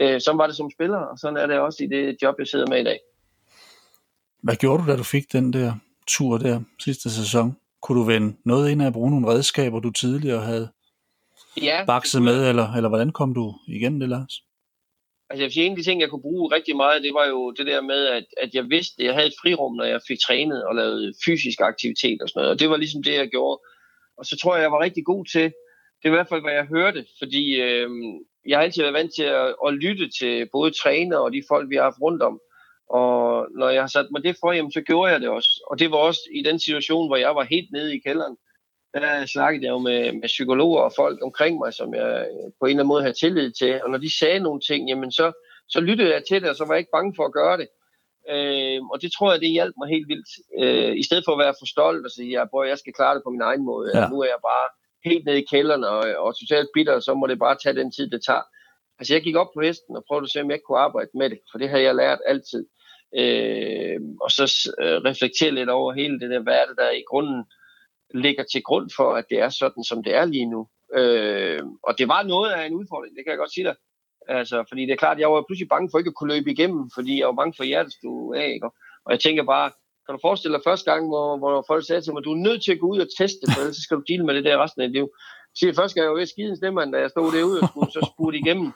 Øh, sådan var det som spiller, og sådan er det også i det job, jeg sidder med i dag. Hvad gjorde du, da du fik den der tur der sidste sæson? Kunne du vende noget ind af at bruge nogle redskaber, du tidligere havde ja, bakset med, eller, eller hvordan kom du igennem det, Lars? Altså jeg vil sige, en af de ting, jeg kunne bruge rigtig meget, det var jo det der med, at, at jeg vidste, at jeg havde et frirum, når jeg fik trænet og lavet fysisk aktivitet og sådan noget. Og det var ligesom det, jeg gjorde. Og så tror jeg, jeg var rigtig god til, det er i hvert fald, hvad jeg hørte, fordi øh, jeg har altid været vant til at, at lytte til både træner og de folk, vi har haft rundt om. Og når jeg har sat mig det for, jamen, så gjorde jeg det også. Og det var også i den situation, hvor jeg var helt nede i kælderen. Der snakkede jeg jo med, med psykologer og folk omkring mig, som jeg på en eller anden måde havde tillid til. Og når de sagde nogle ting, jamen så, så lyttede jeg til det, og så var jeg ikke bange for at gøre det. Øh, og det tror jeg, det hjalp mig helt vildt. Øh, I stedet for at være for stolt og sige, at jeg skal klare det på min egen måde. Ja. Nu er jeg bare helt nede i kælderen og, og totalt bitter, så må det bare tage den tid, det tager. Altså jeg gik op på hesten og prøvede at se, om jeg ikke kunne arbejde med det, for det har jeg lært altid. Øh, og så øh, reflektere lidt over hele det der, hvad er det, der i grunden ligger til grund for, at det er sådan, som det er lige nu. Øh, og det var noget af en udfordring, det kan jeg godt sige dig. Altså, fordi det er klart, jeg var pludselig bange for ikke at kunne løbe igennem, fordi jeg var bange for hjertestue af, ikke? Og jeg tænker bare, kan du forestille dig første gang, hvor, hvor folk sagde til mig, du er nødt til at gå ud og teste, for ellers skal du deal med det der resten af dit liv. Så siger første gang, jeg var ved skidens nemmere, da jeg stod derude og skulle så spurgte igennem.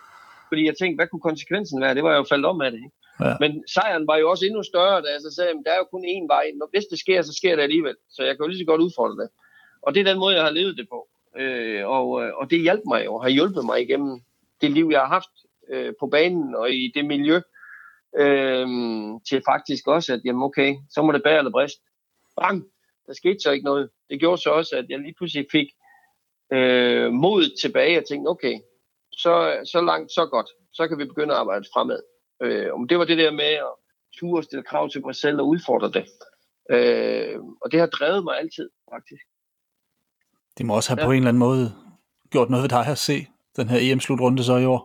Fordi jeg tænkte, hvad kunne konsekvensen være? Det var jeg jo faldet om af det. Ikke? Ja. Men sejren var jo også endnu større, da jeg så sagde, at der er jo kun én vej. Når hvis det sker, så sker det alligevel. Så jeg kan jo lige så godt udfordre det. Og det er den måde, jeg har levet det på. Øh, og, øh, og det hjalp mig jo, har hjulpet mig igennem det liv, jeg har haft øh, på banen og i det miljø, øh, til faktisk også, at jamen okay, så må det bære eller brist. Bang! Der skete så ikke noget. Det gjorde så også, at jeg lige pludselig fik øh, mod tilbage og tænkte, okay, så, så langt, så godt. Så kan vi begynde at arbejde fremad. Øh, om det var det der med at ture stille krav til mig selv og udfordre det. Øh, og det har drevet mig altid, faktisk. Det må også have ja. på en eller anden måde gjort noget ved dig at se den her EM-slutrunde så i år.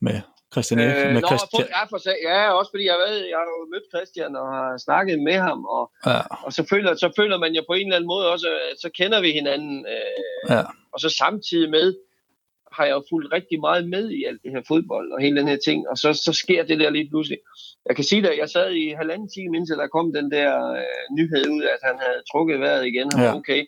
Med Christian Erik. Øh, med nå, Christian. Ja, for, ja, også fordi jeg, ved, jeg har jo mødt Christian og har snakket med ham, og, ja. og så, føler, så føler man jo på en eller anden måde også, at så kender vi hinanden. Øh, ja. Og så samtidig med, har jeg jo fulgt rigtig meget med i alt det her fodbold og hele den her ting, og så, så sker det der lige pludselig. Jeg kan sige at jeg sad i halvanden time, indtil der kom den der øh, nyhed ud, at han havde trukket vejret igen. Ja. Okay.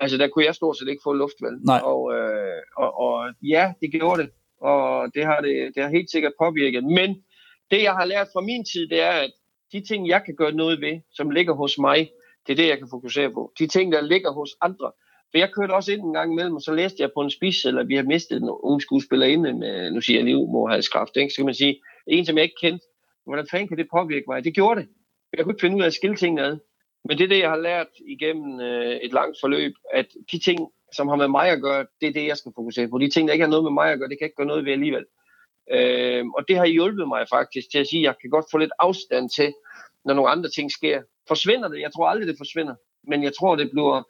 Altså, der kunne jeg stort set ikke få luft, vel? Nej. Og, øh, og, og ja, det gjorde det og det har, det, det har helt sikkert påvirket. Men det, jeg har lært fra min tid, det er, at de ting, jeg kan gøre noget ved, som ligger hos mig, det er det, jeg kan fokusere på. De ting, der ligger hos andre. For jeg kørte også ind en gang imellem, og så læste jeg på en spids, eller vi har mistet en ung skuespillerinde med, øh, nu siger jeg livmorhalskraft, ikke? så kan man sige, en, som jeg ikke kendte. Hvordan fanden kan det påvirke mig? Det gjorde det. Jeg kunne ikke finde ud af at skille tingene ad. Men det er det, jeg har lært igennem øh, et langt forløb, at de ting, som har med mig at gøre, det er det, jeg skal fokusere på. De ting, der ikke har noget med mig at gøre, det kan ikke gøre noget ved alligevel. Øh, og det har hjulpet mig faktisk til at sige, at jeg kan godt få lidt afstand til, når nogle andre ting sker. Forsvinder det? Jeg tror aldrig, det forsvinder. Men jeg tror, det bliver,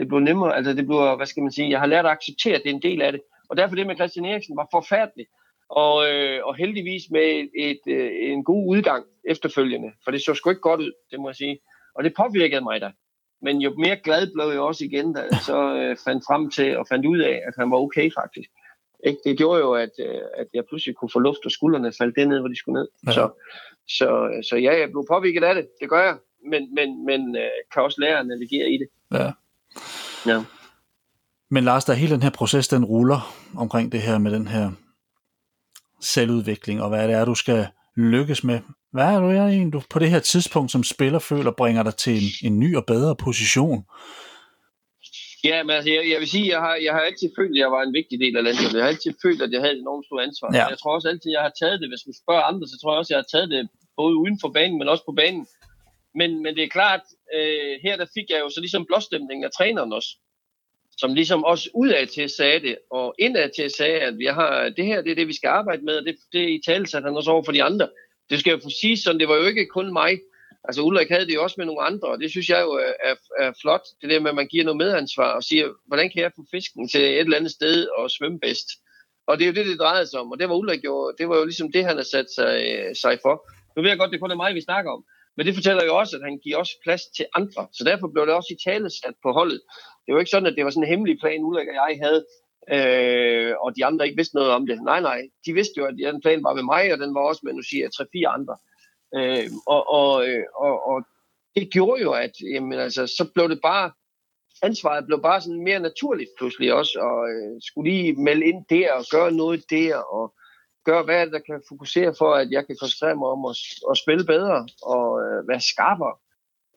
det bliver nemmere. Altså det bliver, hvad skal man sige, jeg har lært at acceptere, at det er en del af det. Og derfor det med Christian Eriksen var forfærdeligt. Og, øh, og heldigvis med et, et, øh, en god udgang efterfølgende. For det så sgu ikke godt ud, det må jeg sige. Og det påvirkede mig da. Men jo mere glad blev jeg også igen, da jeg så øh, fandt frem til og fandt ud af, at han var okay faktisk. Ikke? Det gjorde jo, at, øh, at jeg pludselig kunne få luft, og skuldrene faldt det ned, hvor de skulle ned. Ja. Så, så, så ja, jeg blev påvirket af det. Det gør jeg. Men, men, men øh, kan også lære at navigere i det. Ja. Ja. Men Lars, der hele den her proces, den ruller omkring det her med den her selvudvikling, og hvad det er, du skal lykkes med. Hvad er du egentlig du på det her tidspunkt som spiller føler bringer dig til en, en ny og bedre position? Ja, men altså, jeg, jeg vil sige, jeg har, jeg har altid følt, at jeg var en vigtig del af landet. Jeg har altid følt, at jeg havde et enormt stort ansvar. Ja. Jeg tror også altid, at jeg har taget det. Hvis du spørger andre, så tror jeg også, at jeg har taget det både uden for banen, men også på banen. Men, men det er klart, øh, her der fik jeg jo så ligesom blåstemningen af træneren også som ligesom også udad til sagde det, og indad til sagde, at vi har, det her det er det, vi skal arbejde med, og det, det i tale satte han også over for de andre. Det skal jo få sige sådan, det var jo ikke kun mig. Altså Ulrik havde det jo også med nogle andre, og det synes jeg jo er, er, er flot, det der med, at man giver noget medansvar og siger, hvordan kan jeg få fisken til et eller andet sted og svømme bedst? Og det er jo det, det drejede sig om, og det var Ulrik jo, det var jo ligesom det, han har sat sig, øh, sig for. Nu ved jeg godt, det kun er mig, vi snakker om, men det fortæller jo også, at han giver også plads til andre. Så derfor blev det også i tale sat på holdet. Det var ikke sådan, at det var sådan en hemmelig plan, Ulrik og jeg havde, øh, og de andre ikke vidste noget om det. Nej, nej. De vidste jo, at den plan var med mig, og den var også med, nu siger tre-fire andre. Øh, og, og, øh, og, og det gjorde jo, at jamen, altså, så blev det bare, ansvaret blev bare sådan mere naturligt pludselig også, og øh, skulle lige melde ind der, og gøre noget der, og gøre hvad der kan fokusere for, at jeg kan koncentrere mig om at, at spille bedre, og øh, være skarpere.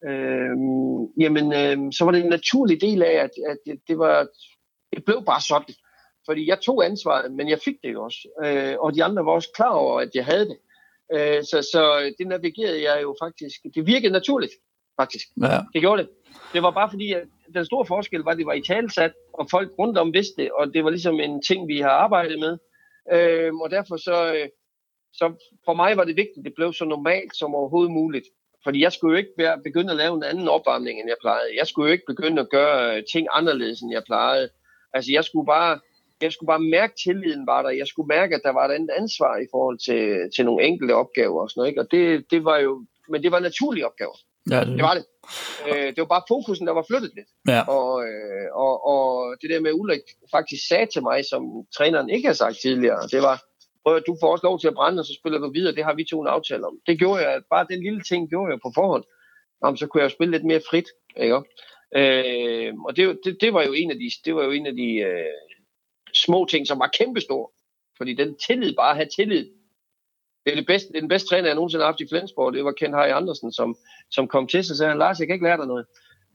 Øh, jamen, øh, så var det en naturlig del af, at, at det, det var, det blev bare sådan. Fordi jeg tog ansvaret, men jeg fik det jo også. Øh, og de andre var også klar over, at jeg havde det. Øh, så, så det navigerede jeg jo faktisk. Det virkede naturligt, faktisk. Ja. Det gjorde det. Det var bare fordi, at den store forskel var, at det var i talsat, og folk rundt om vidste det, og det var ligesom en ting, vi har arbejdet med. Øh, og derfor så, øh, så for mig var det vigtigt, at det blev så normalt som overhovedet muligt. Fordi jeg skulle jo ikke være, begynde at lave en anden opvarmning, end jeg plejede. Jeg skulle jo ikke begynde at gøre øh, ting anderledes, end jeg plejede. Altså jeg skulle bare jeg skulle bare mærke, at tilliden var der. Jeg skulle mærke, at der var et andet ansvar i forhold til, til nogle enkelte opgaver og sådan noget. Ikke? Og det, det var jo, men det var naturlige opgaver. Ja, det, det var det. Øh, det var bare fokusen, der var flyttet lidt. Ja. Og, øh, og, og det der med Ulrik faktisk sagde til mig, som træneren ikke har sagt tidligere, det var, prøv at du får også lov til at brænde, og så spiller du videre. Det har vi to en aftale om. Det gjorde jeg, bare den lille ting gjorde jeg på forhånd. Jamen, så kunne jeg jo spille lidt mere frit. Ikke? Øh, og det, det, det, var jo en af de, det var jo en af de øh, små ting, som var kæmpestore. Fordi den tillid, bare at have tillid, det er, det, bedste, den bedste træner, jeg nogensinde har haft i Flensborg. Det var Ken Harry Andersen, som, som kom til sig og sagde, Lars, jeg kan ikke lære dig noget.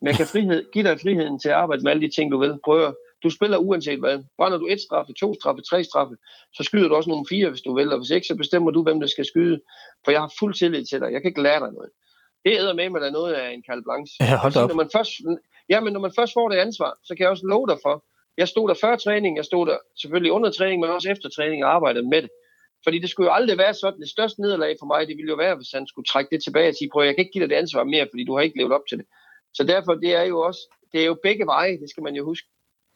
Men jeg kan frihed, give dig friheden til at arbejde med alle de ting, du vil. Prøv du spiller uanset hvad. Brænder du et straffe, to straffe, tre straffe, så skyder du også nogle fire, hvis du vil. Og hvis ikke, så bestemmer du, hvem der skal skyde. For jeg har fuld tillid til dig. Jeg kan ikke lære dig noget. Det æder med mig, der er noget af en Karl Blanche. Ja, hold op. Når man først, ja, men når man først får det ansvar, så kan jeg også love dig for, jeg stod der før træning, jeg stod der selvfølgelig under træning, men også efter træning og arbejdede med det. Fordi det skulle jo aldrig være sådan, det største nederlag for mig, det ville jo være, hvis han skulle trække det tilbage og sige, prøv, jeg kan ikke give dig det ansvar mere, fordi du har ikke levet op til det. Så derfor, det er jo også, det er jo begge veje, det skal man jo huske.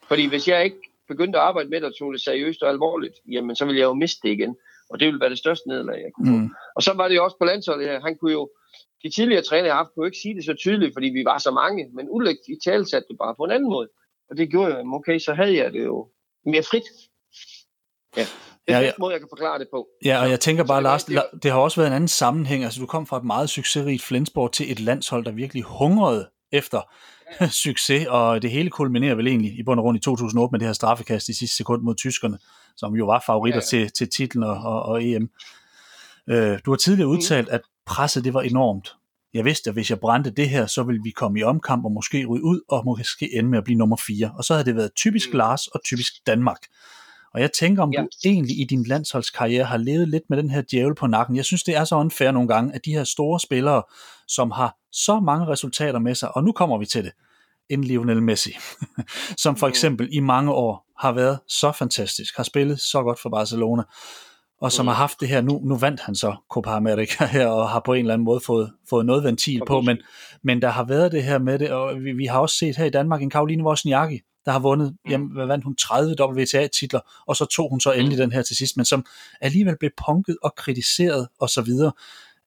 Fordi hvis jeg ikke begyndte at arbejde med det og tog det seriøst og alvorligt, jamen så ville jeg jo miste det igen. Og det ville være det største nederlag, jeg kunne få. Mm. Og så var det jo også på landsholdet her. Han kunne jo, de tidligere træner, jeg har haft, kunne ikke sige det så tydeligt, fordi vi var så mange, men Ulrik i tale satte det bare på en anden måde. Og det gjorde jo, okay, så havde jeg det jo mere frit. Ja. Det er ja, måde, jeg kan forklare det på. Ja, og jeg tænker bare, Lars, det, har også været en anden sammenhæng. Altså, du kom fra et meget succesrigt Flensborg til et landshold, der virkelig hungrede efter ja. succes, og det hele kulminerer vel egentlig i bund og grund i 2008 med det her straffekast i sidste sekund mod tyskerne, som jo var favoritter ja, ja. Til, til titlen og, og, og EM. Øh, du har tidligere mm. udtalt, at presset det var enormt. Jeg vidste, at hvis jeg brændte det her, så ville vi komme i omkamp og måske ryge ud, og måske ende med at blive nummer 4. Og så havde det været typisk mm. Lars og typisk Danmark. Og jeg tænker, om ja. du egentlig i din landsholdskarriere har levet lidt med den her djævel på nakken. Jeg synes, det er så unfair nogle gange, at de her store spillere, som har så mange resultater med sig, og nu kommer vi til det, en Lionel Messi, som for mm. eksempel i mange år har været så fantastisk, har spillet så godt for Barcelona, og som mm. har haft det her, nu, nu vandt han så Copa America her, og har på en eller anden måde fået, fået noget ventil på, men, men der har været det her med det, og vi, vi har også set her i Danmark en Karoline Wozniacki, der har vundet, mm. jamen, hvad vandt hun, 30 WTA-titler, og så tog hun så endelig mm. den her til sidst, men som alligevel blev punket og kritiseret og så videre.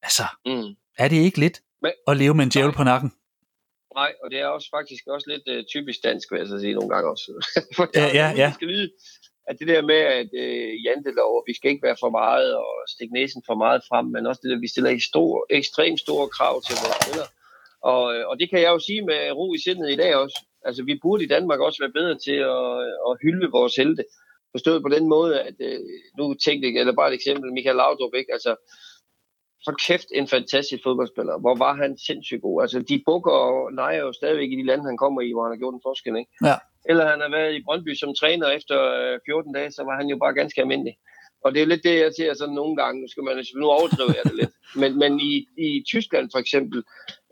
Altså, mm. er det ikke lidt men, at leve med en djævel på nakken? Nej, og det er også faktisk også lidt uh, typisk dansk, vil jeg så sige nogle gange også. For ja, ja, ja. Skal lyde, at det der med, at uh, jantelov, vi skal ikke være for meget og stikke næsen for meget frem, men også det der, vi stiller stor, ekstremt store krav til vores spillere. Og, øh, og det kan jeg jo sige med ro i sindet i dag også. Altså, vi burde i Danmark også være bedre til at, at hylde vores helte. Forstået på den måde, at øh, nu tænkte jeg, eller bare et eksempel, Michael Laudrup, ikke? Altså, for kæft en fantastisk fodboldspiller. Hvor var han sindssygt god. Altså, de bukker og nejer jo stadigvæk i de lande, han kommer i, hvor han har gjort en forskel, ikke? Ja. Eller han har været i Brøndby som træner efter 14 dage, så var han jo bare ganske almindelig. Og det er lidt det, jeg ser sådan nogle gange. Nu skal man nu overdrive jeg det lidt. Men, men i, i Tyskland for eksempel,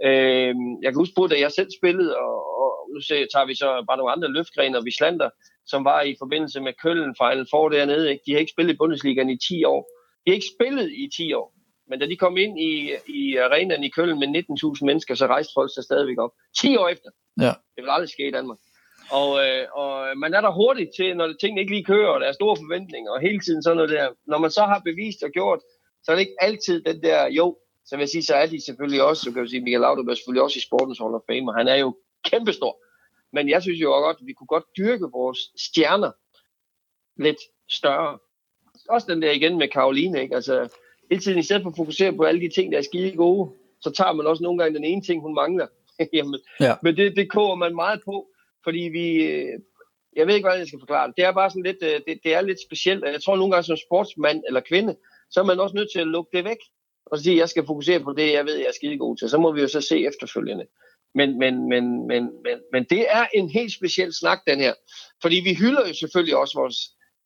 øh, jeg kan huske på, da jeg selv spillede, og, og nu ser, tager vi så bare nogle andre løftgrener, vi slander, som var i forbindelse med Køllen Final Four dernede. Ikke? De har ikke spillet i Bundesligaen i 10 år. De har ikke spillet i 10 år. Men da de kom ind i, i arenaen i Køln med 19.000 mennesker, så rejste folk sig stadigvæk op. 10 år efter. Ja. Det vil aldrig ske i Danmark. Og, øh, og man er der hurtigt til, når tingene ikke lige kører, og der er store forventninger, og hele tiden sådan noget der. Når man så har bevist og gjort, så er det ikke altid den der, jo, så vil jeg sige, så er de selvfølgelig også, så kan jeg sige, Michael Laudrup er selvfølgelig også i Sportens Hall of Fame, og han er jo kæmpestor. Men jeg synes jo godt, at vi kunne godt dyrke vores stjerner lidt større. Også den der igen med Karoline, ikke? Altså, hele tiden i stedet for at fokusere på alle de ting, der er skide gode, så tager man også nogle gange den ene ting, hun mangler. Jamen, ja. Men det, det koger man meget på, fordi vi, øh, jeg ved ikke, hvordan jeg skal forklare det. Det er bare sådan lidt, øh, det, det er lidt specielt. Jeg tror nogle gange som sportsmand eller kvinde, så er man også nødt til at lukke det væk. Og sige, at jeg skal fokusere på det, jeg ved, jeg er skide god til. Så må vi jo så se efterfølgende. Men, men, men, men, men, men det er en helt speciel snak, den her. Fordi vi hylder jo selvfølgelig også vores,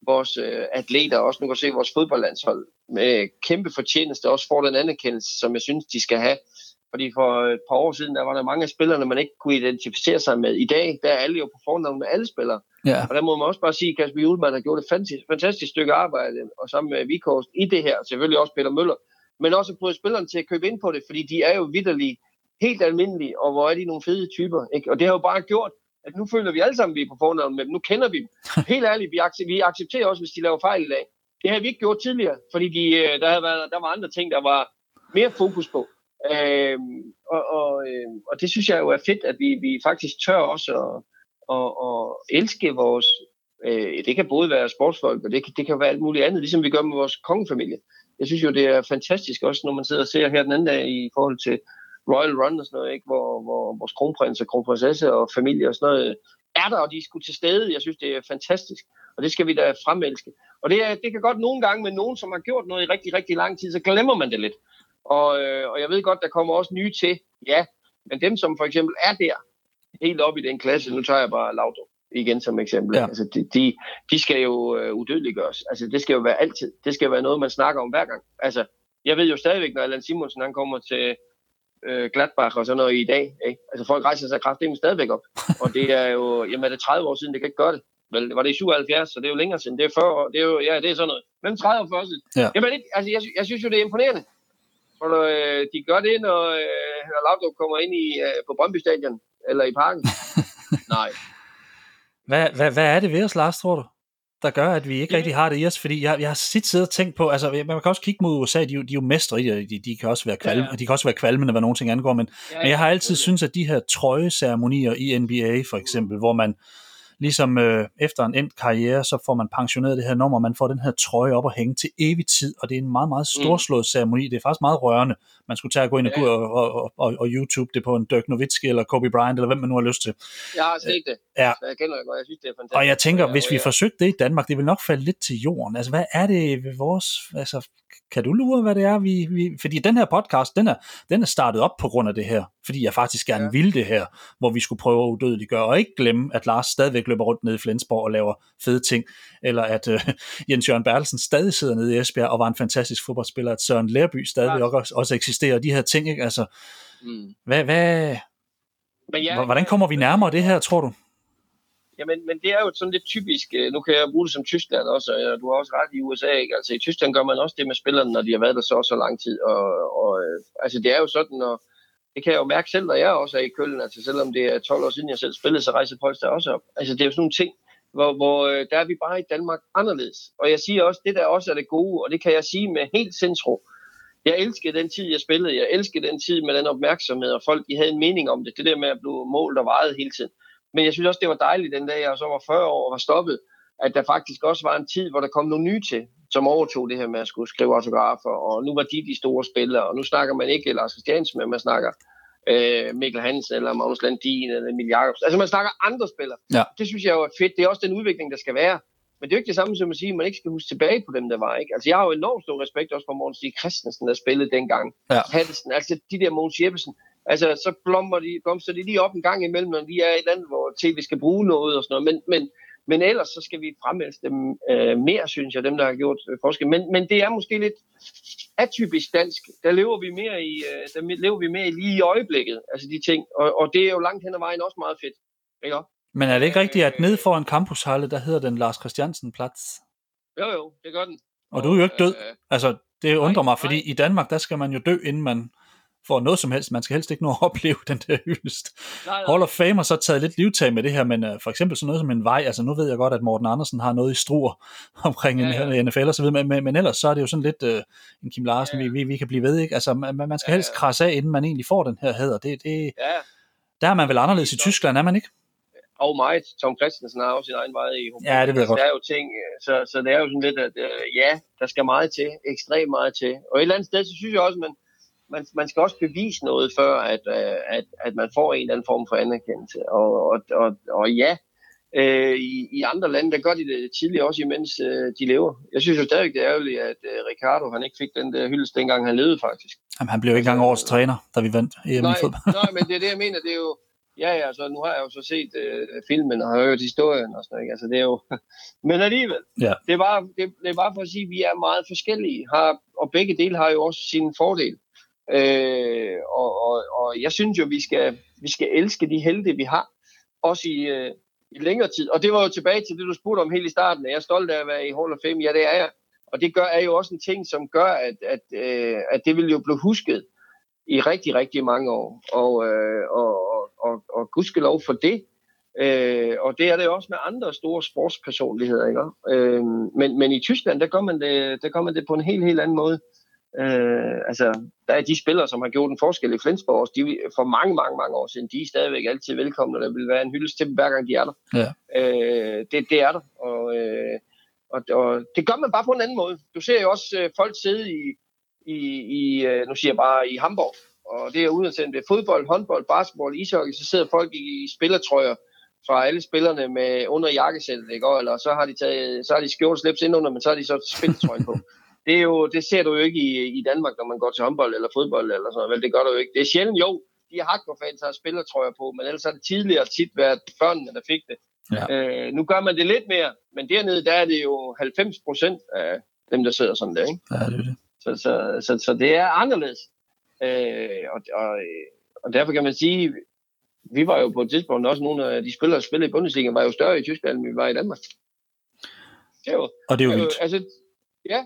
vores øh, atleter, også nu kan se vores fodboldlandshold, med kæmpe fortjeneste, også får den anerkendelse, som jeg synes, de skal have. Fordi for et par år siden, der var der mange af spillerne, man ikke kunne identificere sig med. I dag, der er alle jo på fornavn med alle spillere. Ja. Og der må man også bare sige, at Kasper Julemand har gjort et fantastisk, fantastisk stykke arbejde, og sammen med Vikhorst i det her, selvfølgelig også Peter Møller, men også få spillerne til at købe ind på det, fordi de er jo vidderlige helt almindelige, og hvor er de nogle fede typer. Ikke? Og det har jo bare gjort, at nu føler vi alle sammen, at vi er på fornavn med dem. Nu kender vi dem. Helt ærligt, vi, accepterer, vi accepterer også, hvis de laver fejl i dag. Det har vi ikke gjort tidligere, fordi de, øh, der, havde været, der var andre ting, der var mere fokus på. Øh, og, og, øh, og det synes jeg jo er fedt, at vi, vi faktisk tør også at, at, at elske vores... Øh, det kan både være sportsfolk, og det kan, det kan være alt muligt andet, ligesom vi gør med vores kongefamilie. Jeg synes jo, det er fantastisk også, når man sidder og ser her den anden dag i forhold til Royal Run og sådan noget, ikke? Hvor, hvor vores kronprins og kronprinsesse og familie og sådan noget øh, er der, og de skulle til stede. Jeg synes, det er fantastisk, og det skal vi da fremelske. Og det, er, det kan godt nogle gange med nogen, som har gjort noget i rigtig, rigtig lang tid, så glemmer man det lidt. Og, øh, og jeg ved godt, der kommer også nye til, ja, men dem, som for eksempel er der, helt op i den klasse, nu tager jeg bare Laudrup igen som eksempel. Ja. Altså, de, de, de skal jo øh, udødeliggøres. Altså, det skal jo være altid. Det skal være noget, man snakker om hver gang. Altså, jeg ved jo stadigvæk, når Allan Simonsen han kommer til øh, Gladbach og sådan noget i dag. Ikke? Altså, folk rejser sig kraftigt stadigvæk op. og det er jo, jamen er det 30 år siden, det kan ikke gøre det. Vel, var det i 77, så det er jo længere siden. Det er 40 år. Det er jo, ja, det er sådan noget. Men 30 år 40 siden. Ja. Jamen, det, altså, jeg, jeg synes jo, det er imponerende. For øh, de gør det, når, øh, når Laudrup kommer ind i, øh, på Brøndby Stadion, eller i parken. Nej. Hvad, hvad, hvad er det ved os, Lars, tror du? der gør, at vi ikke rigtig har det i os, fordi jeg, jeg har sit siddet og tænkt på, altså man kan også kigge mod USA, de, de er jo mestre i det, de, de kan også være kvalme, ja, ja. de kan også være kvalmende, hvad nogle ting angår, men, ja, ja, men jeg har altid synes at de her trøjeceremonier i NBA for eksempel, hvor man ligesom øh, efter en endt karriere, så får man pensioneret det her nummer, man får den her trøje op og hænge til evig tid, og det er en meget, meget mm. storslået mm. ceremoni. Det er faktisk meget rørende. Man skulle tage at gå ind og, ja. og, og, og, og YouTube det på en Dirk Nowitzki eller Kobe Bryant, eller hvem man nu har lyst til. Jeg har set det. Ja. Så jeg kender det godt. Jeg synes, det er fantastisk. Og jeg tænker, hvis vi forsøgte det i Danmark, det vil nok falde lidt til jorden. Altså, hvad er det ved vores... Altså, kan du lure, hvad det er, vi, vi... Fordi den her podcast, den er, den er startet op på grund af det her. Fordi jeg faktisk gerne ja. ville det her, hvor vi skulle prøve at udødeliggøre, og ikke glemme, at Lars stadigvæk løber rundt ned i Flensborg og laver fede ting, eller at uh, Jens Jørgen Bertelsen stadig sidder nede i Esbjerg og var en fantastisk fodboldspiller, at Søren Lærby stadig ja. også, også eksisterer, de her ting, ikke? Altså, mm. hvad, hvad, men ja, hvordan kommer vi nærmere det her, tror du? Jamen, men det er jo sådan lidt typisk, øh, nu kan jeg bruge det som Tyskland også, og du har også ret i USA, ikke? Altså i Tyskland gør man også det med spillerne, når de har været der så så lang tid, og, og øh, altså det er jo sådan, og det kan jeg jo mærke selv, når jeg også er i Køln, altså selvom det er 12 år siden, jeg selv spillede, så rejser Polster også op. Altså det er jo sådan nogle ting, hvor, hvor øh, der er vi bare i Danmark anderledes. Og jeg siger også, det der også er det gode, og det kan jeg sige med helt sindsro. Jeg elskede den tid, jeg spillede. Jeg elskede den tid med den opmærksomhed, og folk de havde en mening om det. Det der med at blive målt og vejet hele tiden. Men jeg synes også, det var dejligt den dag, jeg så var 40 år og var stoppet, at der faktisk også var en tid, hvor der kom nogle nye til, som overtog det her med at skulle skrive autografer, og nu var de de store spillere, og nu snakker man ikke Lars Christiansen, men man snakker øh, Mikkel Hansen, eller Magnus Landin, eller Emil Jacobs. Altså man snakker andre spillere. Ja. Det synes jeg jo er fedt. Det er også den udvikling, der skal være. Men det er jo ikke det samme som at sige, at man ikke skal huske tilbage på dem, der var. Ikke? Altså, jeg har jo enormt stor respekt også for Mogens Stig Christensen, der spillede dengang. Ja. Hattesen, altså de der Mogens Jeppesen. Altså, så blommer de, blomster de lige op en gang imellem, når de er i et land, hvor TV skal bruge noget og sådan noget. Men, men, men ellers så skal vi fremælse dem øh, mere, synes jeg, dem der har gjort øh, forskel. Men, men det er måske lidt atypisk dansk. Der lever vi mere i, øh, der lever vi mere i lige i øjeblikket, altså de ting. Og, og det er jo langt hen ad vejen også meget fedt. Ikke? Men er det ikke rigtigt, at ned foran campushalle, der hedder den Lars Christiansen Plads? Jo, jo, det gør den. Og, og du er jo ikke død. Øh, altså, det undrer nej, mig, fordi nej. i Danmark, der skal man jo dø, inden man for noget som helst. Man skal helst ikke nå at opleve den der hyldest. Nej, nej. Hall of Fame har så taget lidt livtag med det her, men uh, for eksempel sådan noget som en vej, altså nu ved jeg godt, at Morten Andersen har noget i struer omkring ja, ja. NFL og så videre, men, men, ellers så er det jo sådan lidt uh, en Kim Larsen, ja, ja. Vi, vi, vi kan blive ved, ikke? Altså man, man skal helst ja, ja. krasse af, inden man egentlig får den her hæder. Det, det, ja. Der er man vel anderledes i Tyskland, er man ikke? og meget. Tom Christensen har også sin egen vej i Ja, det ved jeg godt. Der er jo ting, øh, så, så det er jo sådan lidt, at uh, ja, der skal meget til, ekstremt meget til. Og et eller andet sted, så synes jeg også, at man, man, man skal også bevise noget, før at, uh, at, at man får en eller anden form for anerkendelse. Og, og, og, og ja, uh, i, i andre lande, der gør de det tidligere også, imens uh, de lever. Jeg synes jo stadig, det er ærgerligt, at uh, Ricardo han ikke fik den der hyldest, dengang han levede faktisk. Jamen, han blev ikke engang årets træner, da vi vandt EM nej, i fodbold. nej, men det er det, jeg mener. Det er jo, Ja, ja, så nu har jeg jo så set øh, filmen og har hørt historien og sådan noget. Altså, det er jo... Men alligevel, ja. det, er bare, det, det er bare for at sige, at vi er meget forskellige, har, og begge dele har jo også sin fordel. Øh, og, og, og jeg synes jo, vi skal, vi skal elske de helte, vi har, også i, øh, i længere tid. Og det var jo tilbage til det, du spurgte om helt i starten. Er jeg stolt af at være i Hall of Fame? Ja, det er jeg. Og det gør, er jo også en ting, som gør, at, at, øh, at det vil jo blive husket i rigtig, rigtig mange år. Og, øh, og, og, og gudskelov for det. Øh, og det er det også med andre store sportspersonligheder. Ikke? Øh, men, men i Tyskland, der gør, man det, der gør man det på en helt, helt anden måde. Øh, altså, der er de spillere, som har gjort en forskel i Flensborg, de, for mange, mange, mange år siden, de er stadigvæk altid velkomne, og der vil være en hyldest til dem, hver gang de er der. Ja. Øh, det, det er der, og, øh, og, og det gør man bare på en anden måde. Du ser jo også øh, folk sidde i, i, i øh, nu siger jeg bare, i Hamburg, og det er uanset det er fodbold, håndbold, basketball, ishockey, så sidder folk i spillertrøjer fra alle spillerne med under jakkesættet, ikke? eller så har de taget, så har de skjort slips ind under, men så har de så spillertrøjen på. Det, er jo, det ser du jo ikke i, i Danmark, når man går til håndbold eller fodbold eller sådan noget. Det gør du jo ikke. Det er sjældent, jo, de hardcore-fans har spillertrøjer på, men ellers har det tidligere tit været børnene, der fik det. Ja. Øh, nu gør man det lidt mere, men dernede, der er det jo 90 procent af dem, der sidder sådan der. Ikke? Ja, det er det. Så, så, så, så det er anderledes. Øh, og, og, og derfor kan man sige, vi var jo på et tidspunkt også nogle af de spillere, der spillede i Bundesliga, var jo større i Tyskland, end vi var i Danmark. Det jo, og det er jo vildt. Altså, ja,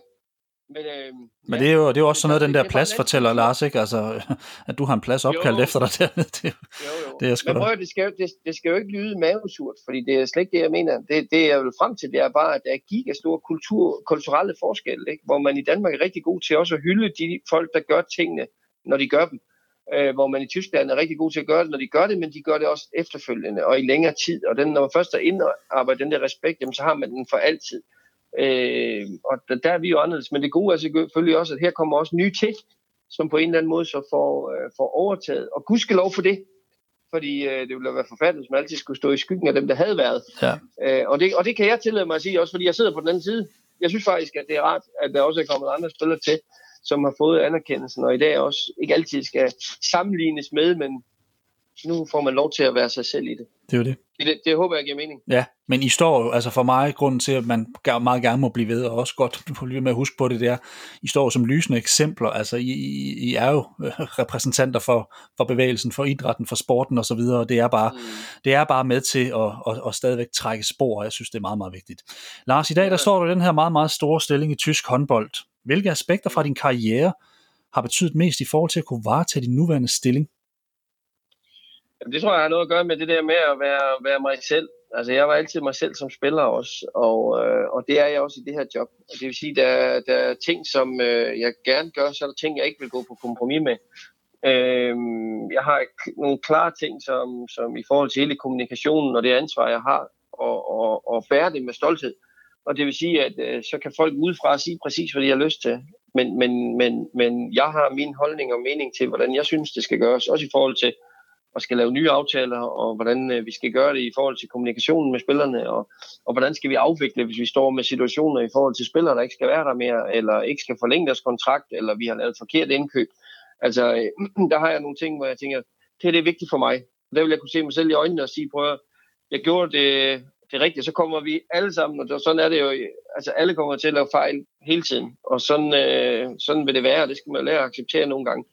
men, øh, men det er jo, det er jo også sådan noget, den der plads fortæller Lars, ikke? Altså, at du har en plads opkaldt jo. efter dig dernede. Det, jo, jo. det er sgu men prøv, det skal, det, det skal jo ikke lyde mavesurt, fordi det er slet ikke det, jeg mener. Det, det jeg vil frem til, det er bare, at der er gigastore kultur, kulturelle forskelle, ikke? hvor man i Danmark er rigtig god til også at hylde de folk, der gør tingene når de gør dem. Øh, hvor man i Tyskland er rigtig god til at gøre det, når de gør det, men de gør det også efterfølgende og i længere tid. Og den, når man først er inde og arbejder den der respekt, jamen, så har man den for altid. Øh, og der, der er vi jo anderledes. Men det gode er selvfølgelig også, at her kommer også nye til, som på en eller anden måde så får, øh, får overtaget. Og gudskelov for det, fordi øh, det ville være forfærdeligt, hvis man altid skulle stå i skyggen af dem, der havde været. Ja. Øh, og, det, og det kan jeg tillade mig at sige, også fordi jeg sidder på den anden side. Jeg synes faktisk, at det er rart, at der også er kommet andre spillere til, som har fået anerkendelsen, og i dag også ikke altid skal sammenlignes med, men nu får man lov til at være sig selv i det. Det er jo det. Det, det, håber jeg giver mening. Ja, men I står jo, altså for mig, grunden til, at man meget gerne må blive ved, og også godt blive med at huske på det der, I står som lysende eksempler, altså I, I, I er jo repræsentanter for, for bevægelsen, for idrætten, for sporten og så videre, og det er bare, mm. det er bare med til at, at, at stadigvæk trække spor, og jeg synes, det er meget, meget vigtigt. Lars, i dag, der står du i den her meget, meget store stilling i tysk håndbold. Hvilke aspekter fra din karriere har betydet mest i forhold til at kunne varetage din nuværende stilling? Jamen, det tror jeg har noget at gøre med det der med at være, være mig selv. Altså, jeg var altid mig selv som spiller også, og, øh, og det er jeg også i det her job. Og det vil sige, der, der er ting, som øh, jeg gerne gør, så er der ting, jeg ikke vil gå på kompromis med. Øh, jeg har nogle klare ting, som, som i forhold til hele kommunikationen og det ansvar, jeg har, og, og, og bære det med stolthed. Og det vil sige, at øh, så kan folk udefra sige præcis, hvad de har lyst til. Men, men, men, men jeg har min holdning og mening til, hvordan jeg synes, det skal gøres. Også i forhold til og skal lave nye aftaler, og hvordan øh, vi skal gøre det i forhold til kommunikationen med spillerne, og, og hvordan skal vi afvikle, hvis vi står med situationer i forhold til spillere, der ikke skal være der mere, eller ikke skal forlænge deres kontrakt, eller vi har lavet forkert indkøb. Altså, øh, der har jeg nogle ting, hvor jeg tænker, det er det vigtigt for mig. Der vil jeg kunne se mig selv i øjnene og sige, prøv at jeg gjorde det det rigtige, så kommer vi alle sammen, og sådan er det jo, altså alle kommer til at lave fejl hele tiden, og sådan, øh, sådan vil det være, og det skal man lære at acceptere nogle gange.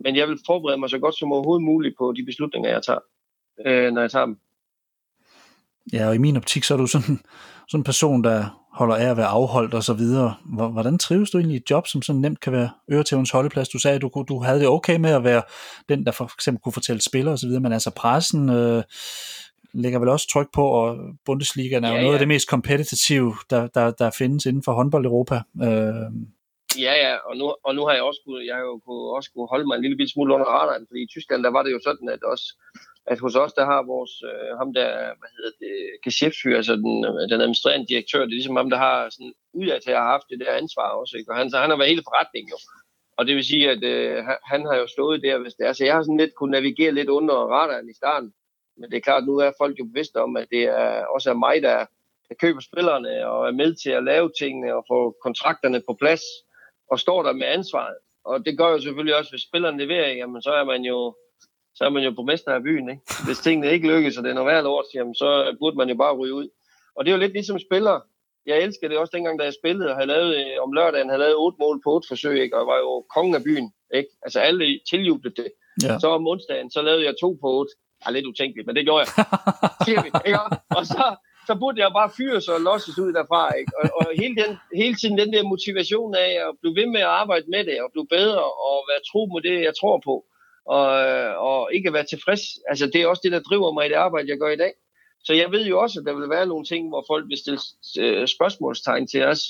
Men jeg vil forberede mig så godt som overhovedet muligt på de beslutninger, jeg tager, øh, når jeg tager dem. Ja, og i min optik, så er du sådan, sådan en person, der holder af at være afholdt og så videre. Hvordan trives du egentlig i et job, som sådan nemt kan være øretævens holdeplads? Du sagde, at du, du havde det okay med at være den, der for eksempel kunne fortælle spillere og så videre, men altså pressen øh, lægger vel også tryk på, og Bundesligaen er ja, jo noget ja. af det mest kompetitive, der, der, der findes inden for håndbold Europa. Øh, Ja, ja, og nu, og nu har jeg også kunne, jeg har jo kunne, også kunne holde mig en lille smule under radaren, fordi i Tyskland, der var det jo sådan, at også at hos os, der har vores, øh, ham der, hvad hedder det, geschæftsfyr, altså den, øh, den administrerende direktør, det er ligesom ham, der har sådan udad til at have haft det der ansvar også, ikke? og han, så han har været hele forretningen jo. Og det vil sige, at øh, han har jo stået der, hvis det er. Så jeg har sådan lidt kunne navigere lidt under radaren i starten. Men det er klart, at nu er folk jo bevidste om, at det er også er mig, der, der køber spillerne og er med til at lave tingene og få kontrakterne på plads og står der med ansvaret. Og det gør jo selvfølgelig også, hvis spilleren leverer, jamen så er man jo så er man jo borgmester af byen. Ikke? Hvis tingene ikke lykkes, og det er noget værd lort, jamen, så burde man jo bare ryge ud. Og det er jo lidt ligesom spiller. Jeg elsker det også dengang, da jeg spillede og havde lavet, øh, om lørdagen havde lavet otte mål på otte forsøg, ikke? og jeg var jo kongen af byen. Ikke? Altså alle tiljublede det. Ja. Så om onsdagen, så lavede jeg to på otte. Ja, lidt utænkeligt, men det gjorde jeg. ikke? Og så, så burde jeg bare fyres og losses ud derfra. Ikke? Og, og hele, den, hele tiden den der motivation af at blive ved med at arbejde med det, og blive bedre, og være tro mod det, jeg tror på, og, og ikke at være tilfreds. Altså, det er også det, der driver mig i det arbejde, jeg gør i dag. Så jeg ved jo også, at der vil være nogle ting, hvor folk vil stille øh, spørgsmålstegn til os.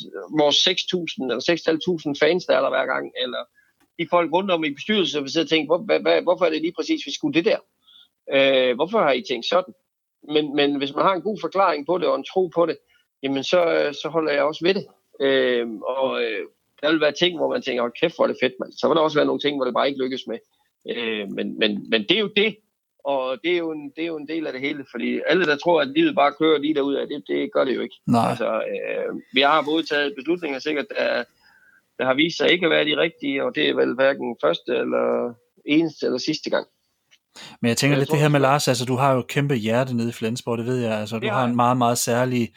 Vores 6.000 eller 6.500 fans, der er der hver gang, eller de folk rundt om i bestyrelsen, vil sidde og tænke, hvor, hvad, hvorfor er det lige præcis, vi skulle det der? Øh, hvorfor har I tænkt sådan? Men, men hvis man har en god forklaring på det og en tro på det, jamen så, så holder jeg også ved det. Øh, og øh, der vil være ting, hvor man tænker, oh, kæft, hvor er det fedt, mand. Så vil der også være nogle ting, hvor det bare ikke lykkes med. Øh, men, men, men det er jo det, og det er, jo en, det er jo en del af det hele, fordi alle, der tror, at livet bare kører lige derud af, det, det gør det jo ikke. Nej. Altså, øh, vi har både taget beslutninger sikkert, der, der har vist sig ikke at være de rigtige, og det er vel hverken første eller eneste eller sidste gang. Men jeg tænker jeg lidt tror, det her med Lars, altså du har jo kæmpe hjerte nede i Flensborg, det ved jeg, altså du har en meget, meget særlig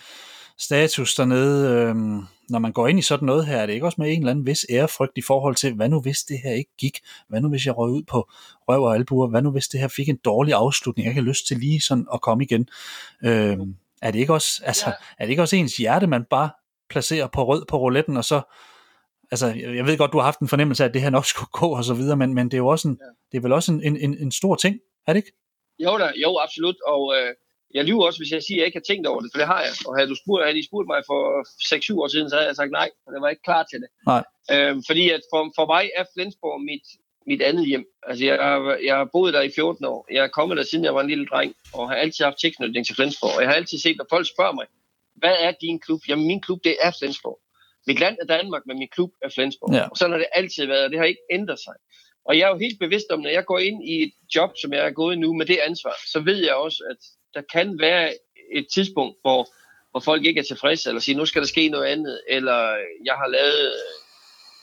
status dernede, øhm, når man går ind i sådan noget her, er det ikke også med en eller anden vis ærefrygt i forhold til, hvad nu hvis det her ikke gik? Hvad nu hvis jeg røg ud på røv og albuer? Hvad nu hvis det her fik en dårlig afslutning? Jeg kan lyst til lige sådan at komme igen. Øhm, er, det ikke også, altså, ja. er det ikke også ens hjerte, man bare placerer på rød på rouletten, og så altså, jeg ved godt, du har haft en fornemmelse af, at det her nok skulle gå og så videre, men, men det er jo også en, ja. det er vel også en, en, en stor ting, er det ikke? Jo da, jo absolut, og øh, jeg lyver også, hvis jeg siger, at jeg ikke har tænkt over det, for det har jeg. Og havde, du spurgt, havde de spurgt mig for 6-7 år siden, så havde jeg sagt nej, og det var ikke klar til det. Nej. Øhm, fordi at for, for mig er Flensborg mit, mit andet hjem. Altså, jeg, jeg har boet der i 14 år. Jeg er kommet der, siden jeg var en lille dreng, og har altid haft tilknytning til Flensborg. Og jeg har altid set, når folk spørger mig, hvad er din klub? Jamen, min klub, det er Flensborg. Mit land er Danmark, men min klub er Flensborg. Ja. Og sådan har det altid været, og det har ikke ændret sig. Og jeg er jo helt bevidst om, når jeg går ind i et job, som jeg er gået nu med det ansvar, så ved jeg også, at der kan være et tidspunkt, hvor, hvor folk ikke er tilfredse, eller siger, nu skal der ske noget andet, eller jeg har lavet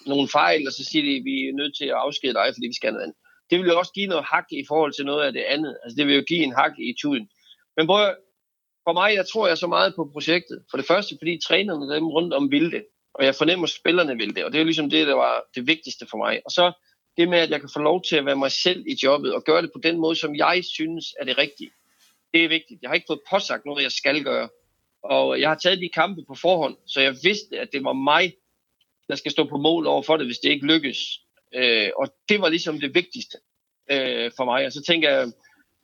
nogle fejl, og så siger de, vi er nødt til at afskede dig, fordi vi skal noget andet. Det vil jo også give noget hak i forhold til noget af det andet. Altså det vil jo give en hak i tuden. Men prøv, for mig, jeg tror jeg så meget på projektet. For det første, fordi trænerne dem rundt om vil det og jeg fornemmer, at spillerne vil det, og det er ligesom det, der var det vigtigste for mig. Og så det med, at jeg kan få lov til at være mig selv i jobbet, og gøre det på den måde, som jeg synes er det rigtige. Det er vigtigt. Jeg har ikke fået påsagt noget, jeg skal gøre. Og jeg har taget de kampe på forhånd, så jeg vidste, at det var mig, der skal stå på mål over for det, hvis det ikke lykkes. Øh, og det var ligesom det vigtigste øh, for mig. Og så tænker jeg,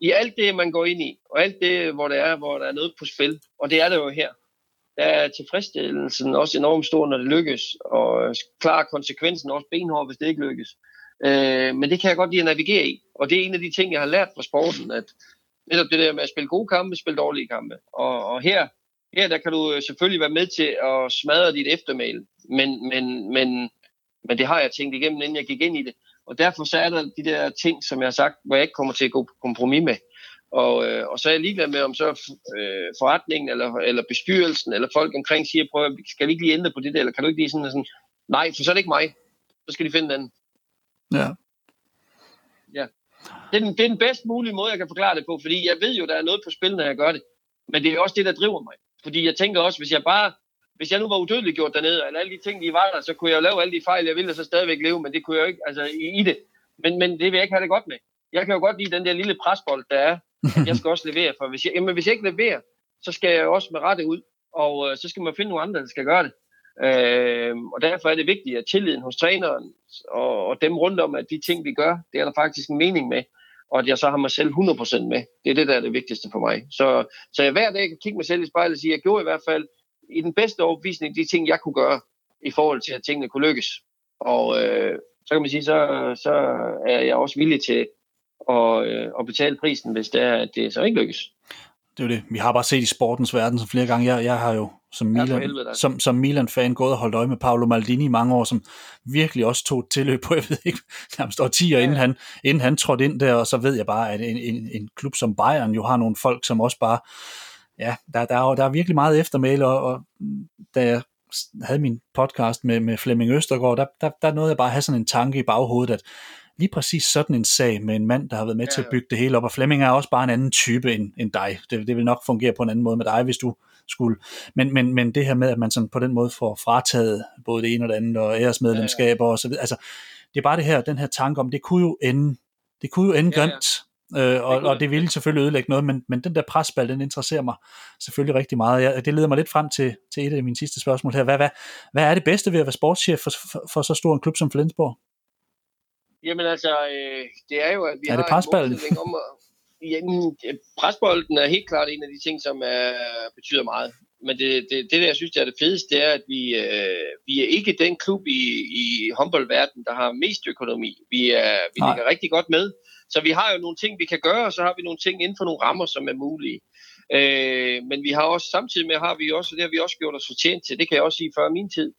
i alt det, man går ind i, og alt det, hvor der er, hvor der er noget på spil, og det er det jo her, der er tilfredsstillelsen også enormt stor, når det lykkes, og øh, klar konsekvensen også benhård, hvis det ikke lykkes. Øh, men det kan jeg godt lide at navigere i, og det er en af de ting, jeg har lært fra sporten, at netop det der med at spille gode kampe, spille dårlige kampe. Og, og her, her der kan du øh, selvfølgelig være med til at smadre dit eftermæl, men, men, men, men det har jeg tænkt igennem, inden jeg gik ind i det. Og derfor så er der de der ting, som jeg har sagt, hvor jeg ikke kommer til at gå på kompromis med. Og, øh, og så er jeg ligeglad med, om så øh, forretningen eller, eller bestyrelsen eller folk omkring siger, prøv, skal vi ikke lige ændre på det der, eller kan du ikke lige sådan, sådan nej, for så er det ikke mig. Så skal de finde den. Ja. Ja. Det er, den, det er den bedst mulige måde, jeg kan forklare det på, fordi jeg ved jo, der er noget på spil, når jeg gør det. Men det er også det, der driver mig. Fordi jeg tænker også, hvis jeg bare, hvis jeg nu var udødelig gjort dernede, og alle de ting, de var der, så kunne jeg jo lave alle de fejl, jeg ville, og så stadigvæk leve, men det kunne jeg jo ikke, altså i, i det. Men, men det vil jeg ikke have det godt med. Jeg kan jo godt lide den der lille presbold, der er, at jeg skal også levere. For hvis jeg, jamen, hvis jeg ikke leverer, så skal jeg også med rette ud, og øh, så skal man finde nogle andre, der skal gøre det. Øh, og derfor er det vigtigt, at tilliden hos træneren og, og dem rundt om, at de ting, vi gør, det er der faktisk en mening med, og at jeg så har mig selv 100% med. Det er det, der er det vigtigste for mig. Så, så jeg hver dag kan kigge mig selv i spejlet og sige, at jeg gjorde i hvert fald i den bedste overbevisning de ting, jeg kunne gøre i forhold til, at tingene kunne lykkes. Og øh, så kan man sige, så, så er jeg også villig til at, øh, at betale prisen, hvis det er, at det så ikke lykkes. Det er det. Vi har bare set i sportens verden så flere gange. Jeg, jeg har jo som Milan, helvede, som, som Milan-fan gået og holdt øje med Paolo Maldini i mange år, som virkelig også tog tilløb på, jeg ved ikke, nærmest står 10 ja. inden, han, inden han trådte ind der, og så ved jeg bare, at en, en, en klub som Bayern jo har nogle folk, som også bare, ja, der, der, er, der er virkelig meget eftermæle, og, og da jeg havde min podcast med, med Flemming Østergaard, der, der, der nåede jeg bare at have sådan en tanke i baghovedet, at lige præcis sådan en sag med en mand, der har været med ja, til at bygge det hele op, og Flemming er også bare en anden type end, end dig. Det, det vil nok fungere på en anden måde med dig, hvis du skulle. Men, men, men det her med, at man sådan på den måde får frataget både det ene og det andet, og æresmedlemskaber ja, ja. og så videre, altså, det er bare det her, den her tanke om, det kunne jo ende, det kunne jo ende ja, ja. grimt, Øh, og, og det ville selvfølgelig ødelægge noget, men, men den der presbal, den interesserer mig selvfølgelig rigtig meget. Jeg, det leder mig lidt frem til, til et af mine sidste spørgsmål her. Hvad, hvad, hvad er det bedste ved at være sportschef for, for, for så stor en klub som Flensborg? Jamen altså, øh, det er jo, at vi er har det presballen? en om at, jamen, presbolden er helt klart en af de ting, som er, betyder meget. Men det, det, det, der jeg synes, det er det fedeste, det er, at vi, øh, vi er ikke den klub i, i håndboldverdenen, der har mest økonomi. Vi, er, vi ligger rigtig godt med. Så vi har jo nogle ting, vi kan gøre, og så har vi nogle ting inden for nogle rammer, som er mulige. Øh, men vi har også samtidig med, har vi også, det har vi også gjort os fortjent til, det kan jeg også sige før min tid,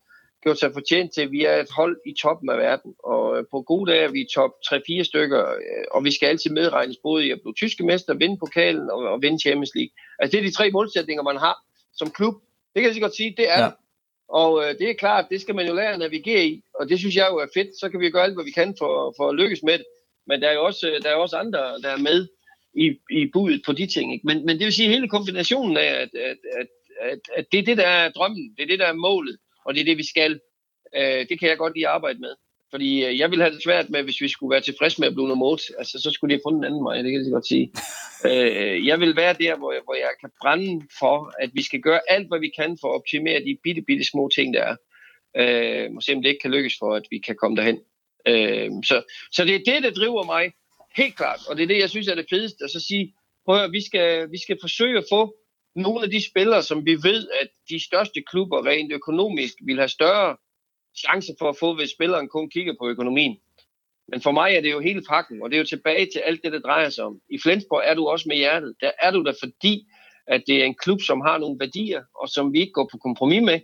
gjort sig fortjent til, vi er et hold i toppen af verden. Og øh, på gode dage er vi top 3-4 stykker, øh, og vi skal altid medregnes både i at blive tyske mester, vinde pokalen og, og vinde Champions League. Altså det er de tre målsætninger, man har som klub. Det kan jeg så godt sige, det er ja. Og øh, det er klart, det skal man jo lære at navigere i, og det synes jeg jo er fedt. Så kan vi gøre alt, hvad vi kan for, for at lykkes med det. Men der er jo også, der er også andre, der er med i, i budet på de ting. Ikke? Men, men det vil sige, hele kombinationen af, at, at, at, at, at det er det, der er drømmen, det er det, der er målet, og det er det, vi skal. Øh, det kan jeg godt lide at arbejde med. Fordi øh, jeg vil have det svært med, hvis vi skulle være tilfredse med at blive nummer 8. Altså, så skulle de have fundet en anden vej, det kan jeg godt sige. øh, jeg vil være der, hvor jeg, hvor jeg kan brænde for, at vi skal gøre alt, hvad vi kan for at optimere de bitte, bitte små ting, der er. Øh, må se, om det ikke kan lykkes for, at vi kan komme derhen. Øh, så, så det er det, der driver mig helt klart, og det er det, jeg synes er det fedeste, at så sige, prøv at vi skal, vi skal forsøge at få nogle af de spillere, som vi ved, at de største klubber rent økonomisk vil have større chance for at få, hvis spilleren kun kigger på økonomien. Men for mig er det jo hele pakken, og det er jo tilbage til alt det, det drejer sig om. I Flensborg er du også med hjertet. Der er du der, fordi at det er en klub, som har nogle værdier, og som vi ikke går på kompromis med.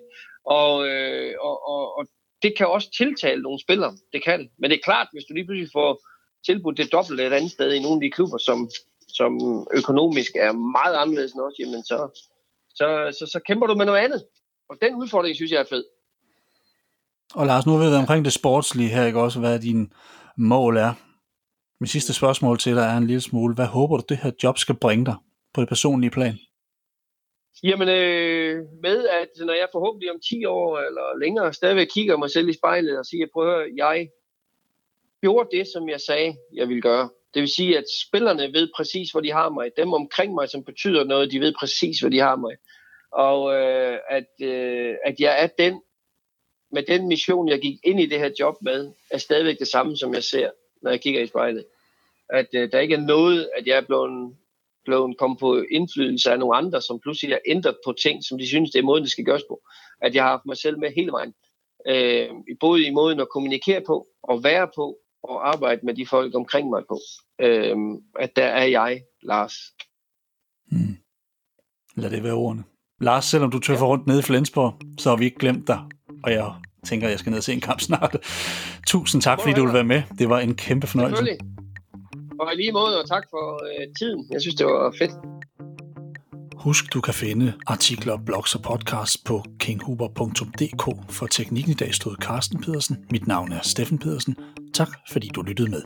Og, øh, og, og, og det kan også tiltale nogle spillere. Det kan det. Men det er klart, hvis du lige pludselig får tilbudt det dobbelt et andet sted i nogle af de klubber, som, som økonomisk er meget anderledes end os, jamen så, så, så, så kæmper du med noget andet. Og den udfordring synes jeg er fed. Og Lars, nu ved vi omkring det sportslige her, ikke også, hvad din mål er. Min sidste spørgsmål til dig er en lille smule, hvad håber du, det her job skal bringe dig på det personlige plan? Jamen, øh, med at når jeg forhåbentlig om 10 år eller længere stadigvæk kigger mig selv i spejlet og siger, prøv at høre, jeg gjorde det, som jeg sagde, jeg ville gøre. Det vil sige, at spillerne ved præcis, hvor de har mig. Dem omkring mig, som betyder noget, de ved præcis, hvor de har mig. Og øh, at, øh, at jeg er den, med den mission, jeg gik ind i det her job med, er stadigvæk det samme, som jeg ser, når jeg kigger i spejlet. At øh, der ikke er noget, at jeg er blevet blevet kommet på indflydelse af nogle andre, som pludselig har ændret på ting, som de synes, det er måden, det skal gøres på. At jeg har haft mig selv med hele vejen. Øh, både i måden at kommunikere på, og være på, og arbejde med de folk omkring mig på. Øh, at der er jeg, Lars. Hmm. Lad det være ordene. Lars, selvom du tøffer ja. rundt nede i Flensborg, så har vi ikke glemt dig. Og jeg tænker, at jeg skal ned og se en kamp snart. Tusind tak, fordi du ville være med. Det var en kæmpe fornøjelse. Og i lige måde, og tak for øh, tiden. Jeg synes, det var fedt. Husk, du kan finde artikler, blogs og podcasts på kinghuber.dk. For teknikken i dag stod Carsten Pedersen. Mit navn er Steffen Pedersen. Tak fordi du lyttede med.